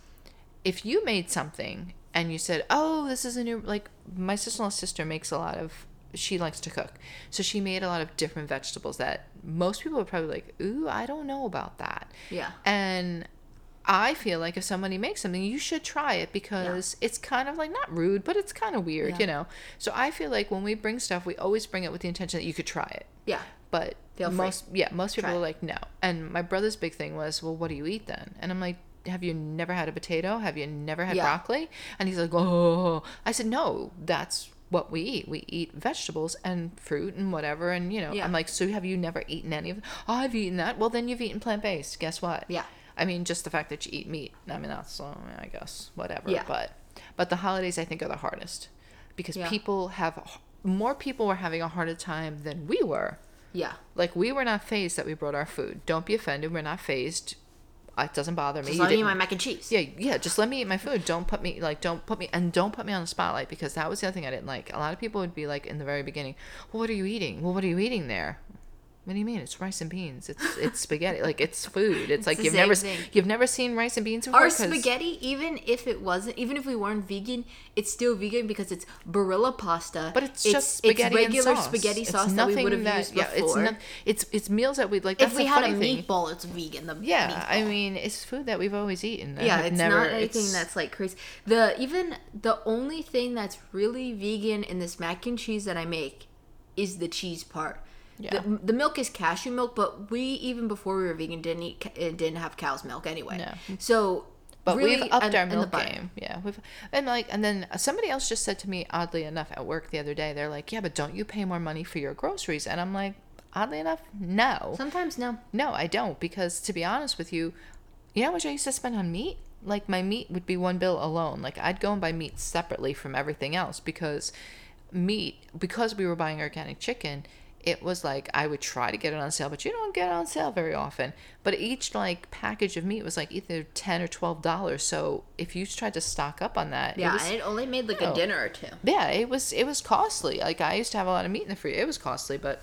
if you made something and you said, "Oh, this is a new," like my sister-in-law's sister makes a lot of. She likes to cook, so she made a lot of different vegetables that most people would probably like. Ooh, I don't know about that. Yeah. And I feel like if somebody makes something, you should try it because it's kind of like not rude, but it's kind of weird, Yeah. you know. So I feel like when we bring stuff, we always bring it with the intention that you could try it. Yeah. But Feel free. most yeah, most people Try are like no. And my brother's big thing was, well, what do you eat then? And I'm like, have you never had a potato? Have you never had Yeah. broccoli? And he's like, oh. I said, no, that's what we eat. We eat vegetables and fruit and whatever. And you know, Yeah. I'm like, so have you never eaten any of? Oh, I've eaten that. Well, then you've eaten plant based. Guess what? Yeah. I mean, just the fact that you eat meat. I mean, that's I guess whatever. Yeah. But but the holidays I think are the hardest because Yeah. people have more people were having a harder time than we were. Yeah. Like we were not phased that we brought our food. Don't be offended. We're not phased. It doesn't bother me. Just let me eat my mac and cheese. yeah, yeah. Just let me eat my food. Don't put me like don't put me and don't put me on the spotlight because that was the other thing I didn't like. A lot of people would be like in the very beginning, "Well, what are you eating? Well, what are you eating there?" What do you mean? It's rice and beans. It's it's spaghetti. Like it's food. It's, like you've never thing. you've never seen rice and beans before. Our spaghetti, even if it wasn't, even if we weren't vegan, it's still vegan because it's Barilla pasta. But it's just spaghetti it's regular and sauce. spaghetti It's sauce that we nothing would have used yeah, before. It's, not, it's it's meals that we'd like. That's if we had a funny thing. meatball, it's vegan. The Yeah, I mean, it's food that we've always eaten. Yeah, it's never, not anything it's- that's like crazy. The even the only thing that's really vegan in this mac and cheese that I make is the cheese part. Yeah. The, the milk is cashew milk, but we even before we were vegan didn't eat uh, didn't have cow's milk anyway. No. So, But really, we've upped and- our milk game. Yeah, we've and like and then somebody else just said to me, oddly enough, at work the other day, they're like, "Yeah, but don't you pay more money for your groceries?" And I'm like, oddly enough, no, Sometimes no. no, I don't, because to be honest with you, you know how much I used to spend on meat? Like my meat would be one bill alone. Like I'd go and buy meat separately from everything else because meat, because we were buying organic chicken, it was like I would try to get it on sale, but you don't get it on sale very often. But each like package of meat was like either ten or twelve dollars. So if you tried to stock up on that, Yeah, it was, it only made like No. a dinner or two. yeah, it was it was costly. Like I used to have a lot of meat in the freezer. It was costly, but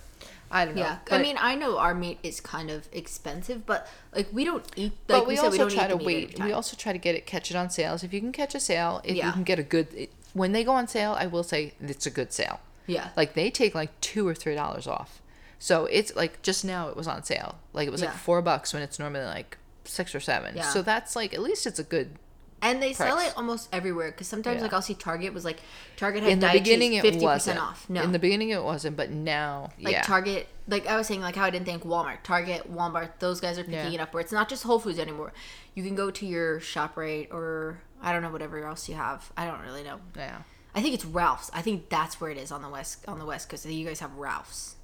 I don't know. Yeah, But- I mean, I know our meat is kind of expensive, but like we don't eat. Like but we, said, also don't try to wait. We also try to get it, catch it on sales. If you can catch a sale, if you can get a good, it, when they go on sale, I will say it's a good sale. Yeah, Like they take like two or three dollars off. So it's like just now it was on sale. Like it was like four bucks when it's normally like six or seven. Yeah. So that's like at least it's a good And they sell it almost everywhere because sometimes Yeah. like I'll see Target was like Target had In the beginning, it fifty wasn't. percent off. No, In the beginning, it wasn't, but now, like yeah. Target, like I was saying, like how I didn't think Walmart, Target, Walmart, those guys are picking Yeah. it up. Where it's not just Whole Foods anymore. You can go to your Shoprite or I don't know whatever else you have. I don't really know. yeah. I think it's Ralph's. I think that's where it is on the west on the west because you guys have Ralph's.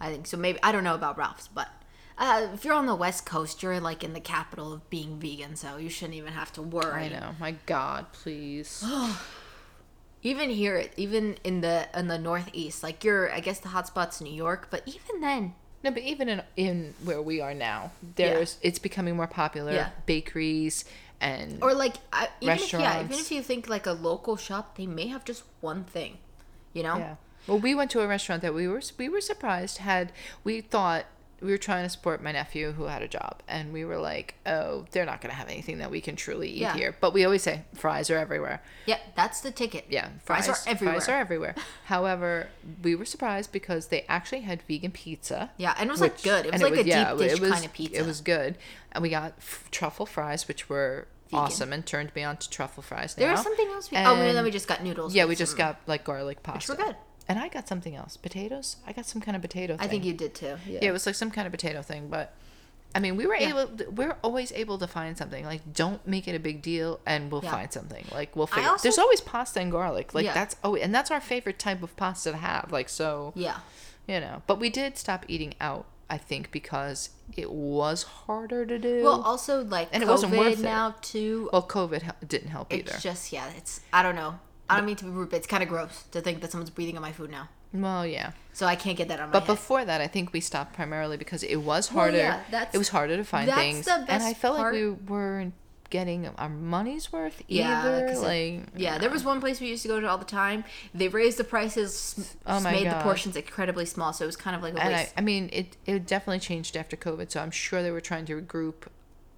I think so. Maybe I don't know about Ralph's, but uh, if you're on the west coast, you're like in the capital of being vegan, so you shouldn't even have to worry. I know. My God, please. Even here, even in the in the northeast, like you're, I guess the hotspot's New York, but even then, No, but even in in where we are now, there's it's becoming more popular. Yeah. Bakeries and or like I, even if, yeah, even if you think like a local shop, they may have just one thing, you know. yeah. Well, we went to a restaurant that we were we were surprised had we thought we were trying to support my nephew who had a job and we were like, oh, they're not gonna have anything that we can truly eat Yeah. here. But we always say fries are everywhere. Yeah, that's the ticket. Yeah, fries, are everywhere. Fries are everywhere. However, we were surprised because they actually had vegan pizza. Yeah, and it was like good. It was like a yeah, deep dish was- kind of pizza. It was good, and we got f- truffle fries, which were Vegan. awesome, and turned me on to truffle fries. There was something else. We, oh, and then we just got noodles. Yeah, we just got like garlic pasta. Which were good. And I got something else. Potatoes. I got some kind of potato. Thing. I think you did too. Yeah. Yeah, it was like some kind of potato thing, but. I mean, we were Yeah. able. We're always able to find something. Like, don't make it a big deal, and we'll Yeah. find something. Like, we'll figure. also- There's always pasta and garlic. Like Yeah. that's oh, and that's our favorite type of pasta to have. Like, so Yeah. you know. But we did stop eating out. I think because it was harder to do. Well, also like And COVID it wasn't worth it. now too. Well, COVID didn't help it's either. just yeah. It's I don't know. I don't mean to be rude, but it's kind of gross to think that someone's breathing on my food now. well, yeah. So I can't get that on my But head. before that, I think we stopped primarily because it was Well, harder. yeah, that's- it was harder to find that's things, and I felt part. like we weren't getting our money's worth Yeah, either. it- like, yeah, there was one place we used to go to all the time. They raised the prices, Oh my made the portions incredibly small, so it was kind of like a and I. I mean, it it definitely changed after COVID. So I'm sure they were trying to regroup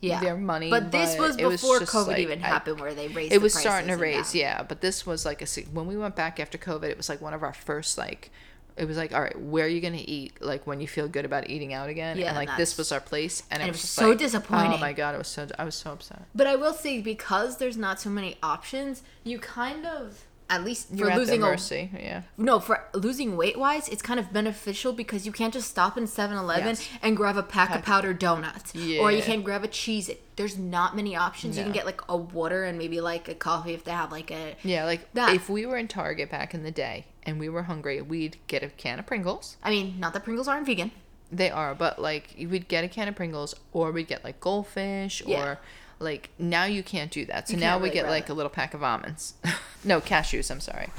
yeah, their money. But this was before just COVID like- even I- happened, where they raised. it was starting to raise yeah but this was like a when we went back after covid it was like one of our first like it was like all right where are you gonna eat like when you feel good about eating out again Yeah, and like that's- this was our place and, and it was, was so like, disappointing. oh my god it was so i was so upset But I will say because there's not so many options, you kind of at least you're for at losing their a mercy yeah no for losing weight wise, it's kind of beneficial because you can't just stop in 7-Eleven Yes. and grab a pack of powdered donuts, yeah. or you can't grab a cheese. It there's not many options. You can get like a water and maybe like a coffee if they have like a yeah like That- if we were in target back in the day and we were hungry we'd get a can of pringles I mean, not that Pringles aren't vegan. They are, but like we'd get a can of Pringles, or we'd get like goldfish, Yeah. or like now you can't do that. So now can't we get like it. a little pack of almonds, no cashews. I'm sorry,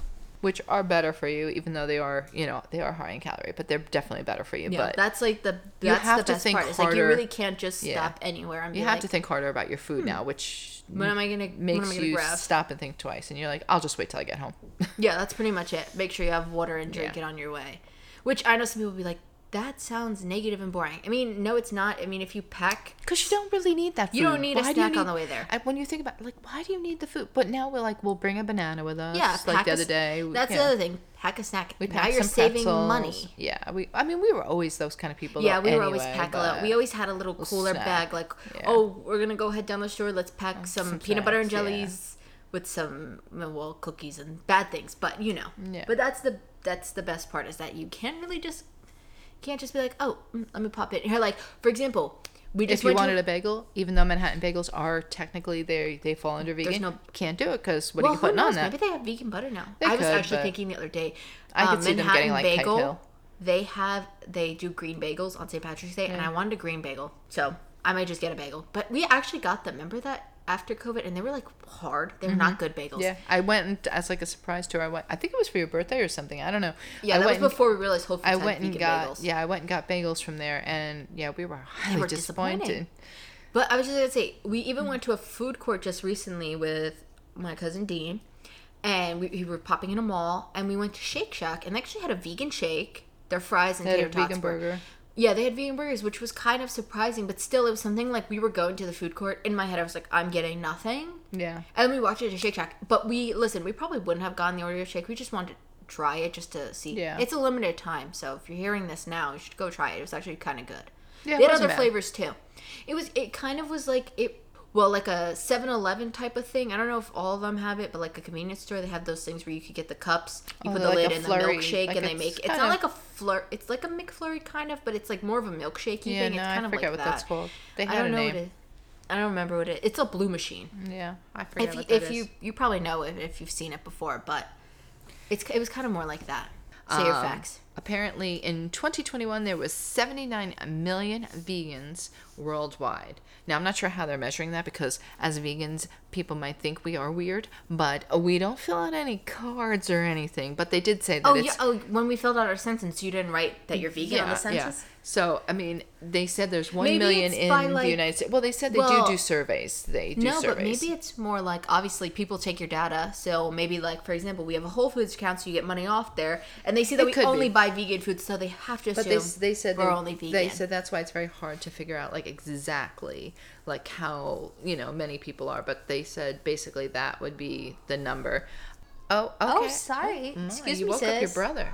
which are better for you, even though they are you know they are high in calorie, but they're definitely better for you. Yeah, but that's like the you that's have the to best think part. It's like you really can't just Yeah. stop anywhere and you have like, to think harder about your food hmm, now, which when am I gonna makes I gonna you grab? stop and think twice, and you're like, I'll just wait till I get home. Yeah, that's pretty much it. Make sure you have water and drink Yeah. it on your way. Which I know some people will be like, that sounds negative and boring. I mean, no, it's not. I mean, if you pack, Because you don't really need that food. You don't need a Why you snack on the way there. I, when you think about like, why do you need the food? But now we're like, we'll bring a banana with us. yeah, like the a other day. That's yeah. the other thing. Pack a snack. We now you're some saving pretzels. money. Yeah, we. I mean, we were always those kind of people. Yeah, though, we were always anyway, pack a lot. We always had a little cooler snack. bag, like, Yeah. oh, we're gonna go head down the store. Let's pack some, some peanut butter and snacks, yeah. jellies with some well cookies and bad things, but you know. Yeah. But that's the that's the best part is that you can't really just can't just be like, oh, mm, let me pop it here. Like for example, we just If you went to- wanted a bagel, even though Manhattan bagels are technically they they fall under vegan, no- can't do it because what well, are you putting who on knows? that? Maybe they have vegan butter now. They I was could, actually thinking the other day. I could uh, see them getting, like, bagel. They have they do green bagels on St. Patrick's Day, and I wanted a green bagel, so I might just get a bagel. But we actually got them. Remember that after COVID, and they were like hard. They're not good bagels. Mm-hmm. Yeah, I went and, as like a surprise to her. I went. I think it was for your birthday or something. I don't know. Yeah, I that was went and- before we realized Whole Foods I went and got bagels. yeah, I went and got bagels from there, and yeah, we were highly were disappointed. But I was just gonna say, we even went to a food court just recently with my cousin Dean, and we, we were popping in a mall, and we went to Shake Shack, and they actually had a vegan shake, their fries and They had tater a tots vegan were- burger. Yeah, they had vegan burgers, which was kind of surprising, but still, it was something like we were going to the food court. In my head, I was like, I'm getting nothing, Yeah, and we watched it at Shake Shack. But we listen, we probably wouldn't have gotten the Oreo shake. We just wanted to try it just to see. Yeah. it's a limited time, so if you're hearing this now, you should go try it. It was actually kind of good. Yeah, they had other bad. flavors too. It was. It kind of was like it well, like a 7-Eleven type of thing. I don't know if all of them have it, but like a convenience store, they have those things where you could get the cups, you Oh, put the like lid in flurry, the milkshake, like and they it's make. It's kinda- not like a flur. It's like a McFlurry kind of, but it's like more of a milkshake Yeah, thing. no, it's I kind of forget like what that. that's called. They I don't a know name. what it. I don't remember what it. It's a blue machine. Yeah, I forget If, what if that you is. you probably know it if you've seen it before, but it's it was kind of more like that. Say your Um, facts. Apparently, in 2021, there was 79 million vegans worldwide. Now, I'm not sure how they're measuring that because as vegans, people might think we are weird, but we don't fill out any cards or anything. But they did say that Oh yeah. Oh, when we filled out our sentence, you didn't write that you're vegan on the census. So, I mean, they said there's one Maybe million in by, the United States. Well, they said they Well, do do surveys. They do No, but maybe it's more like obviously people take your data. So maybe like for example, we have a Whole Foods account, so you get money off there, and they see that It we only be. buy vegan food, so they have to assume But they, they said we're they, only vegan. They said that's why it's very hard to figure out like exactly like how you know many people are. But they said basically that would be the number. Oh, okay. Oh, sorry. Ma, Excuse you me, woke up your brother.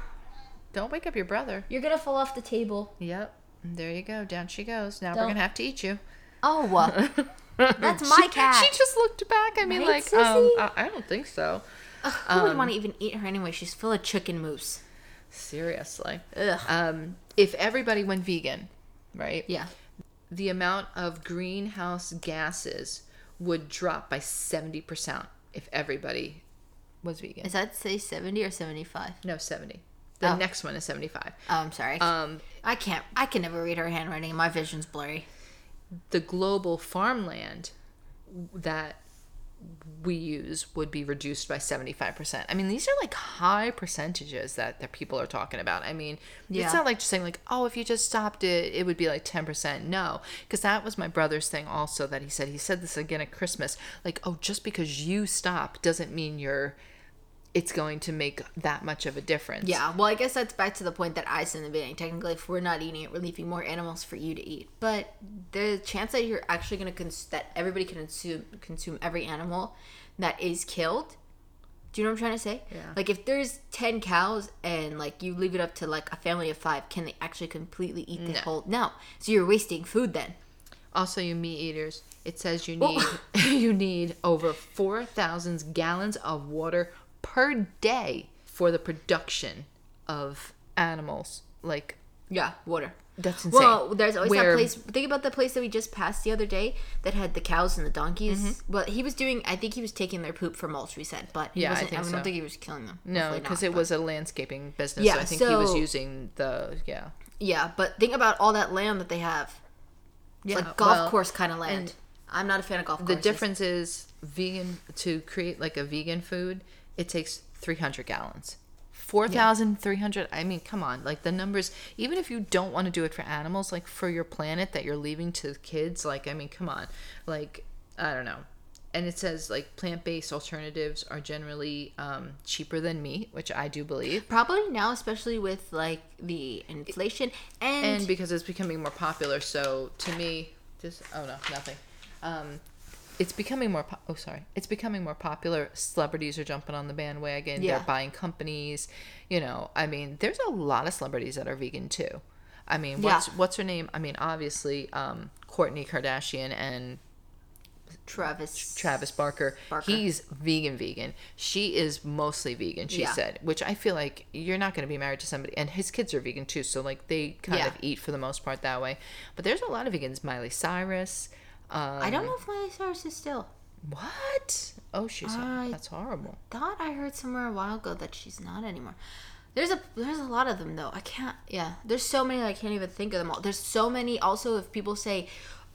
Don't wake up your brother. You're gonna fall off the table. Yep. There you go. Down she goes. Now Don't- we're gonna have to eat you. Oh, well. that's my She- cat. She just looked back at me Right, like, um. I, I don't think so. Ugh, who would Um, want to even eat her anyway? She's full of chicken mousse. Seriously. Ugh. Um, if everybody went vegan, right? yeah. the amount of greenhouse gases would drop by 70% if everybody was vegan. Is that say seventy or seventy five? no, 70. The Oh. next one is 75. Oh, I'm sorry. Um, I can't. I can never read her handwriting. My vision's blurry. the global farmland that we use would be reduced by 75%. I mean, these are like high percentages that, that people are talking about. I mean, Yeah. it's not like just saying like, oh, if you just stopped it, it would be like 10%. No, because that was my brother's thing also that he said. He said this again at Christmas. Like, oh, just because you stop doesn't mean you're, it's going to make that much of a difference. Yeah, well, I guess that's back to the point that I said in the beginning. Technically, if we're not eating it, we're leaving more animals for you to eat. But the chance that you're actually going to cons- that everybody can consume consume every animal that is killed. Do you know what I'm trying to say? Yeah. Like if there's ten cows and like you leave it up to like a family of five, can they actually completely eat the No. whole? No. So you're wasting food then. Also, you meat eaters, it says you need you need over four thousand gallons of water per day for the production of animals. Like Yeah, water. that's insane. Well, there's always Where- that place. Think about the place that we just passed the other day that had the cows and the donkeys. Well, he was doing. I think he was taking their poop for mulch. We said, but he Mm-hmm. Yeah, I think don't so. think he was killing them. No, because it but- was a landscaping business. Yeah, so I think he was using the yeah. Yeah, but think about all that land that they have. It's Yeah, like golf well, course kind of land. I'm not a fan of golf The courses. difference is vegan to create like a vegan food. It takes three hundred gallons. Four thousand three hundred. I mean, come on. Like the numbers. Even if you don't want to do it for animals, like for your planet that you're leaving to the kids. Like I mean, come on. Like I don't know. And it says like plant-based alternatives are generally um, cheaper than meat, which I do believe. Probably now, especially with like the inflation and, and because it's becoming more popular. So to me, just oh no, nothing. Um, it's becoming more. Po- oh, sorry, it's becoming more popular. Celebrities are jumping on the bandwagon. Yeah. They're buying companies. You know, I mean, there's a lot of celebrities that are vegan too. I mean, what's Yeah. what's her name? I mean, obviously, um, Kourtney Kardashian and Travis. Travis Barker. Barker. He's vegan, vegan. She is mostly vegan. She Yeah. said, which I feel like you're not going to be married to somebody, and his kids are vegan too. So like they kind Yeah. of eat for the most part that way. But there's a lot of vegans. Miley Cyrus. Um, I don't know if Miley Cyrus is still. what. Oh, she's I- that's horrible. Thought I heard somewhere a while ago that she's not anymore. There's a there's a lot of them though. I can't. Yeah, there's so many I can't even think of them all. There's so many. Also, if people say,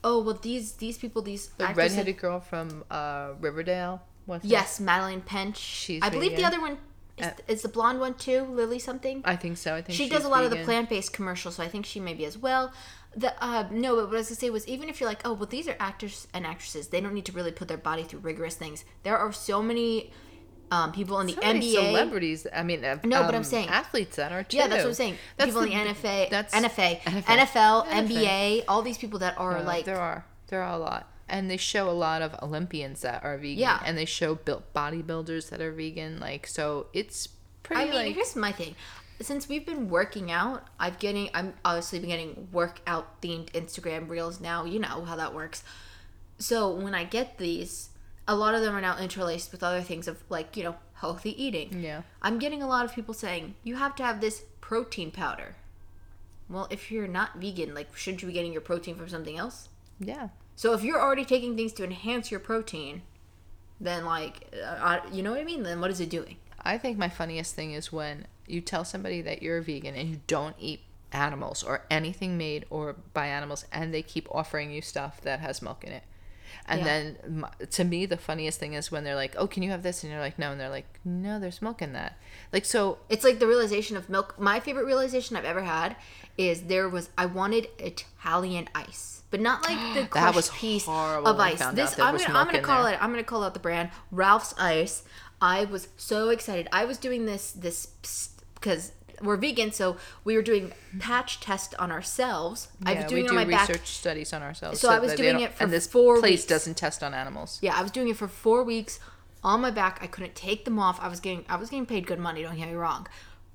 "Oh, well, these these people these The actors have- girl from uh, Riverdale. What's Yes, Madelaine Petsch. She's I believe the other one is, Uh, is the blonde one too, Lily something. I think so. I think she does a lot of the plant-based commercials, so I think she may be as well. The uh, no, but what I was gonna say was even if you're like, oh, well, these are actors and actresses, they don't need to really put their body through rigorous things. There are so many um, people in the So NBA. celebrities. I mean, uh, No, but I'm um, saying- athletes that are too. Yeah, that's what I'm saying. That's people in the the- NFA, that's- NFA, NFA. NFL, NFA. NBA, all these people that are like, there are there are a lot and they show a lot of olympians that are vegan Yeah. and they show built bodybuilders that are vegan like so it's pretty I mean, like here's my thing. Since we've been working out, I've getting I'm obviously been getting workout themed Instagram reels now. You know how that works. so when I get these, a lot of them are now interlaced with other things of like, you know, healthy eating. Yeah. I'm getting a lot of people saying, you have to have this protein powder. Well, if you're not vegan, like, shouldn't you be getting your protein from something else? Yeah. So if you're already taking things to enhance your protein, then, like, uh, you know what I mean? Then what is it doing? I think my funniest thing is when you tell somebody that you're a vegan and you don't eat animals or anything made or by animals and they keep offering you stuff that has milk in it. And Yeah. then to me the funniest thing is when they're like, "Oh, can you have this?" and you're like, "No." And they're like, "No, there's milk in that." Like so It's like the realization of milk. My favorite realization I've ever had is there was I wanted Italian ice, but not like the crushed was piece of ice. This I'm gonna I'm gonna call there. it. I'm gonna call out the brand Ralph's Ice. I was so excited. I was doing this this because we're vegan, so we were doing patch test on ourselves. I was yeah, doing we it do my research back. studies on ourselves. So I was doing it for and this four place weeks. doesn't test on animals. Yeah, I was doing it for four weeks on my back. I couldn't take them off. I was getting I was getting paid good money. Don't get me wrong,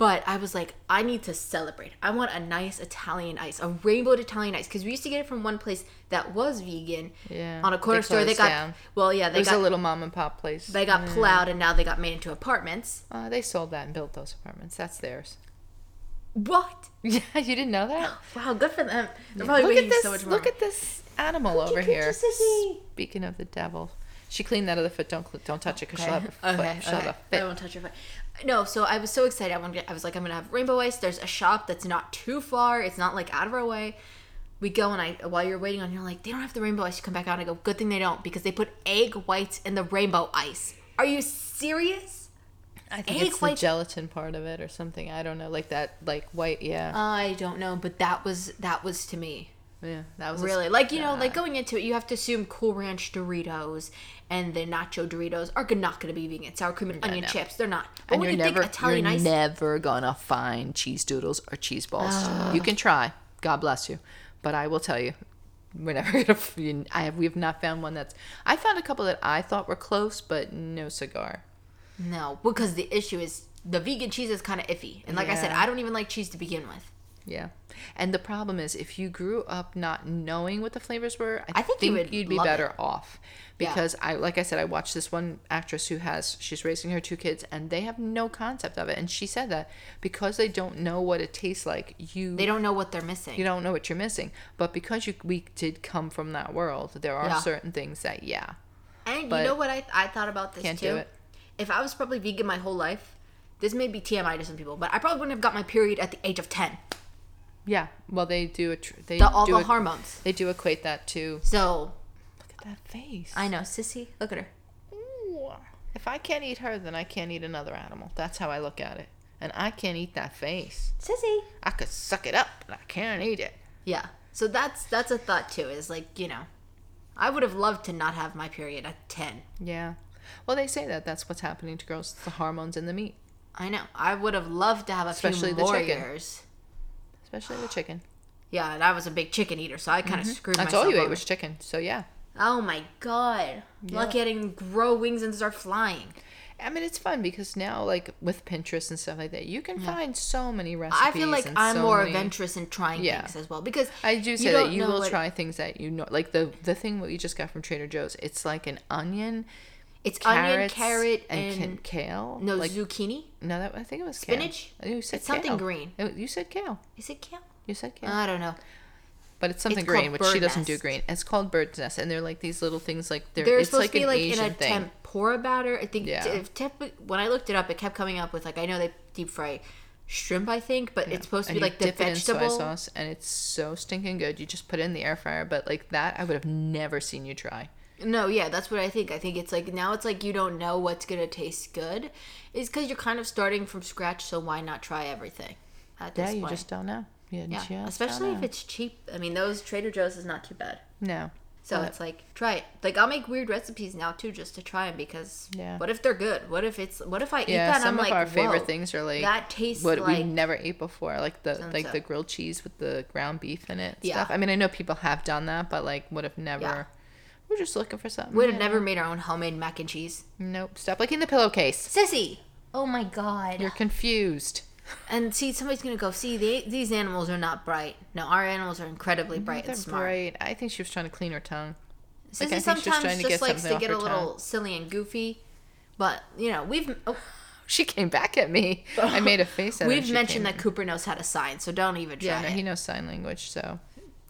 but I was like, I need to celebrate. I want a nice Italian ice, a rainbowed Italian ice, because we used to get it from one place that was vegan. Yeah, On a corner they store, they got down. well, yeah, they It was got a little mom and pop place. they got plowed, and now they got made into apartments. Uh, they sold that and built those apartments. That's theirs. What? Yeah, you didn't know that? Wow, good for them. They're probably look at this! so much more. look at this animal over here. Speaking of the devil, she cleaned that other foot. Don't don't touch it because she'll have a foot. Okay, she'll okay. have a I fit. won't touch your foot. No, so I was so excited. I wanted. I was like, I'm gonna have rainbow ice. There's a shop that's not too far. It's not like out of our way. We go and I while you're waiting on, you're like, they don't have the rainbow ice. You come back out. and I go, good thing they don't because they put egg whites in the rainbow ice. Are you serious? I think egg it's the white- gelatin part of it or something. I don't know, like that, like white. Yeah, I don't know, but that was that was to me yeah. That was really s- like you know like going into it. You have to assume Cool Ranch Doritos and the Nacho Doritos are not going to be vegan. Sour cream and onion no. chips, they're not. But And when you're you never, think Italian you're ice, never gonna find cheese doodles or cheese balls. You can try. God bless you, but I will tell you, we're never gonna. I have. We have not found one that's. I found a couple that I thought were close, but no cigar. No, because the issue is the vegan cheese is kind of iffy. And like I said, I don't even like cheese to begin with. Yeah, and the problem is if you grew up not knowing what the flavors were, I, I think you would you'd be better it. off. Yeah. Because I, like I said, I watched this one actress who has she's raising her two kids, and they have no concept of it, and she said that because they don't know what it tastes like, you They don't know what they're missing. you don't know what you're missing. But because you we did come from that world, there are Yeah. certain things that yeah, and but you know what I, I thought about this can't too? do it. If I was probably vegan my whole life, this may be TMI to some people, but I probably wouldn't have got my period at the age of 10. Yeah. Well, they do a tr- they The, all do the a- hormones. They do equate that to So, look at that face. I know, sissy. Look at her. Ooh. If I can't eat her, then I can't eat another animal. That's how I look at it. And I can't eat that face. Sissy. I could suck it up, but I can't eat it. Yeah. So that's that's a thought too. Is like you know, I would have loved to not have my period at ten. Yeah. Well, they say that that's what's happening to girls. The hormones in the meat, I know. I would have loved to have a Especially few the more chicken. years. Especially the chicken. Yeah, and I was a big chicken eater, so I kind of mm-hmm. screwed up. That's myself. all you ate over. was chicken. So yeah. Oh my god! Lucky I didn't grow wings and start flying. I mean, it's fun because now, like with Pinterest and stuff like that, you can find so many recipes. I feel like I'm so more many- adventurous in trying Yeah. things as well because I do you say don't that you will what- try things that you know, like the the thing what you just got from Trader Joe's. It's like an onion, It's onion, carrot, and, and, kale. no like zucchini. no, that I think it was. Spinach? Oh, You said It's something kale. green. Oh, You said kale. Is it kale? You said kale. I don't know. but it's something it's green, which she doesn't do green. It's called bird's nest, and they're like these little things. Like they're, They're supposed like to be an like Asian in a thing. tempura batter. I think. Yeah. If temp- when I looked it up, it kept coming up with like I know they deep fry shrimp. I think, but it's supposed to and be like the dip it in vegetable. soy sauce, and it's so stinking good. You just put it in the air fryer, but like that, I would have never seen you try. No, yeah, that's what I think. I think it's like now it's like you don't know what's gonna taste good, is because you're kind of starting from scratch. So why not try everything? At Yeah, you point. just don't know. You yeah, especially if it's cheap. I mean, those Trader Joe's is not too bad. no. So it's like try it. Like I'll make weird recipes now too, just to try them because Yeah. what if they're good? What if it's what if I eat yeah, that? some I'm of like, our favorite things are like that tastes what we never ate before, like the like So-and-so. the grilled cheese with the ground beef in it. Yeah. Stuff. I mean, I know people have done that, but like would have never. Yeah. We're just looking for something. We'd have never made our own homemade mac and cheese. Nope. Stop licking the pillowcase. Sissy. Oh my god. You're confused. and see, somebody's gonna go. See, they, these animals are not bright. No, our animals are incredibly bright They're and smart. bright. I think she was trying to clean her tongue. Sissy Like, I think she's sometimes trying to just get likes to get a little tongue. silly and goofy, but you know we've oh, She came back at me. I made a face at her. we've mentioned that Cooper knows how to sign, so don't even try Yeah, no, it. he knows sign language, so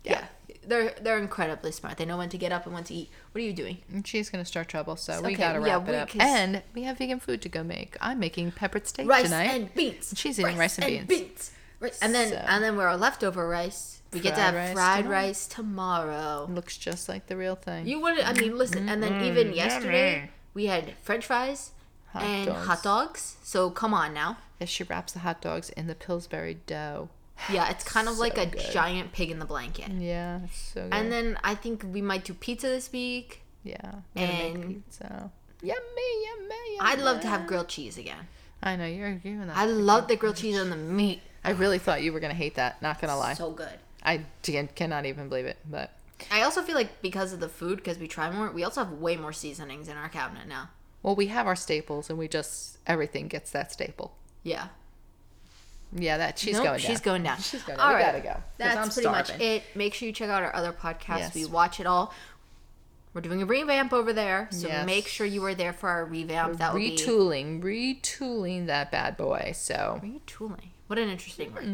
yeah. They're they're incredibly smart. They know when to get up and when to eat. What are you doing? and she's gonna start trouble. So we Okay, gotta yeah, wrap we- it up. 'cause- And we have vegan food to go make. I'm making peppered steak tonight. Rice tonight. and beans. She's eating rice and beans. Rice. And then So- and then we're our leftover rice. We get to have rice fried tomorrow. rice tomorrow. Looks just like the real thing. You would I mean listen, and then even yesterday yummy. we had French fries Hot and dogs. hot dogs. So come on now. Yes, she wraps the hot dogs in the Pillsbury dough. Yeah, it's kind of like a good. giant pig in the blanket. Yeah, so good. And then I think we might do pizza this week. yeah, we're gonna make and- pizza. Yummy, yummy, yummy. I'd love to have grilled cheese again. I know you're you're that. I love the grilled cheese on the meat. I really thought you were gonna hate that. Not gonna lie. So good. I can, cannot even believe it. But I also feel like because of the food, because we try more, we also have way more seasonings in our cabinet now. well, we have our staples, and we just everything gets that staple. Yeah. Yeah, that she's Nope, going. she's down. going down. She's going. All Down. We right. gotta go. That's I'm pretty much starving. it. Make sure you check out our other podcasts. Yes. We watch it all. We're doing a revamp over there, so Yes. make sure you are there for our revamp. That will be retooling, retooling that bad boy. So retooling. What an interesting word.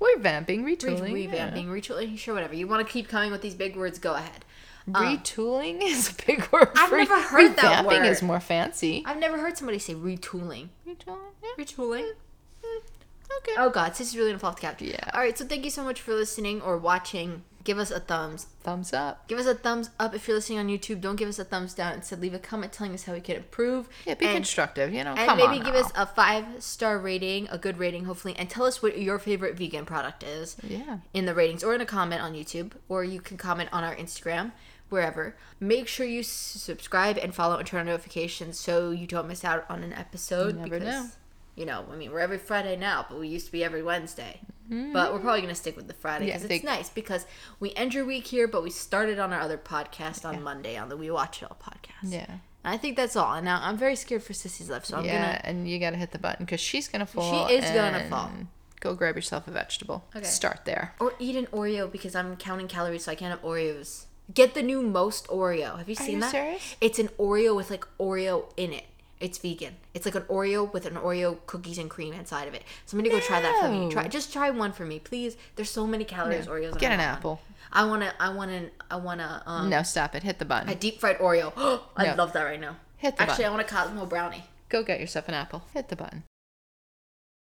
revamping, Re- retooling, yeah. revamping, retooling. Sure, whatever. You want to keep coming with these big words? Go ahead. Um, Retooling is a big word. I've never heard that Revamping is more fancy. I've never heard somebody say retooling. Retooling, yeah. Retooling. Okay. Oh God, this is really gonna fall off the couch. Yeah. All right. So thank you so much for listening or watching. Give us a thumbs. Thumbs up. Give us a thumbs up if you're listening on YouTube. Don't give us a thumbs down. Instead, leave a comment telling us how we can improve. Yeah, be and, constructive. You know, and maybe give now. us a five star rating, a good rating, hopefully, and tell us what your favorite vegan product is Yeah. in the ratings or in a comment on YouTube, or you can comment on our Instagram, wherever. Make sure you subscribe and follow and turn on notifications so you don't miss out on an episode. You never know. You know, I mean, we're every Friday now, but we used to be every Wednesday. Mm-hmm. But we're probably going to stick with the Friday Yeah, because they- it's nice because we end your week here, but we started on our other podcast on Monday on the We Watch It All podcast. Yeah. And I think that's all. And now I'm very scared for Sissy's left, so I'm yeah, going to. and you got to hit the button because she's gonna fall. She is gonna fall. Go grab yourself a vegetable. Okay. Start there. Or eat an Oreo because I'm counting calories, so I can't have Oreos. Get the new Most Oreo. Have you seen you that? serious? It's an Oreo with like Oreo in it. It's vegan. It's like an Oreo with an Oreo cookies and cream inside of it. Somebody go try that for me. Try just try one for me, please. There's so many calories Oreos. Get an want apple. I wanna. I wanna. I wanna. Um, No, stop it. Hit the button. a deep fried Oreo. I No. love that right now. Hit the Actually, button. I want a Cosmo brownie. Go get yourself an apple. Hit the button.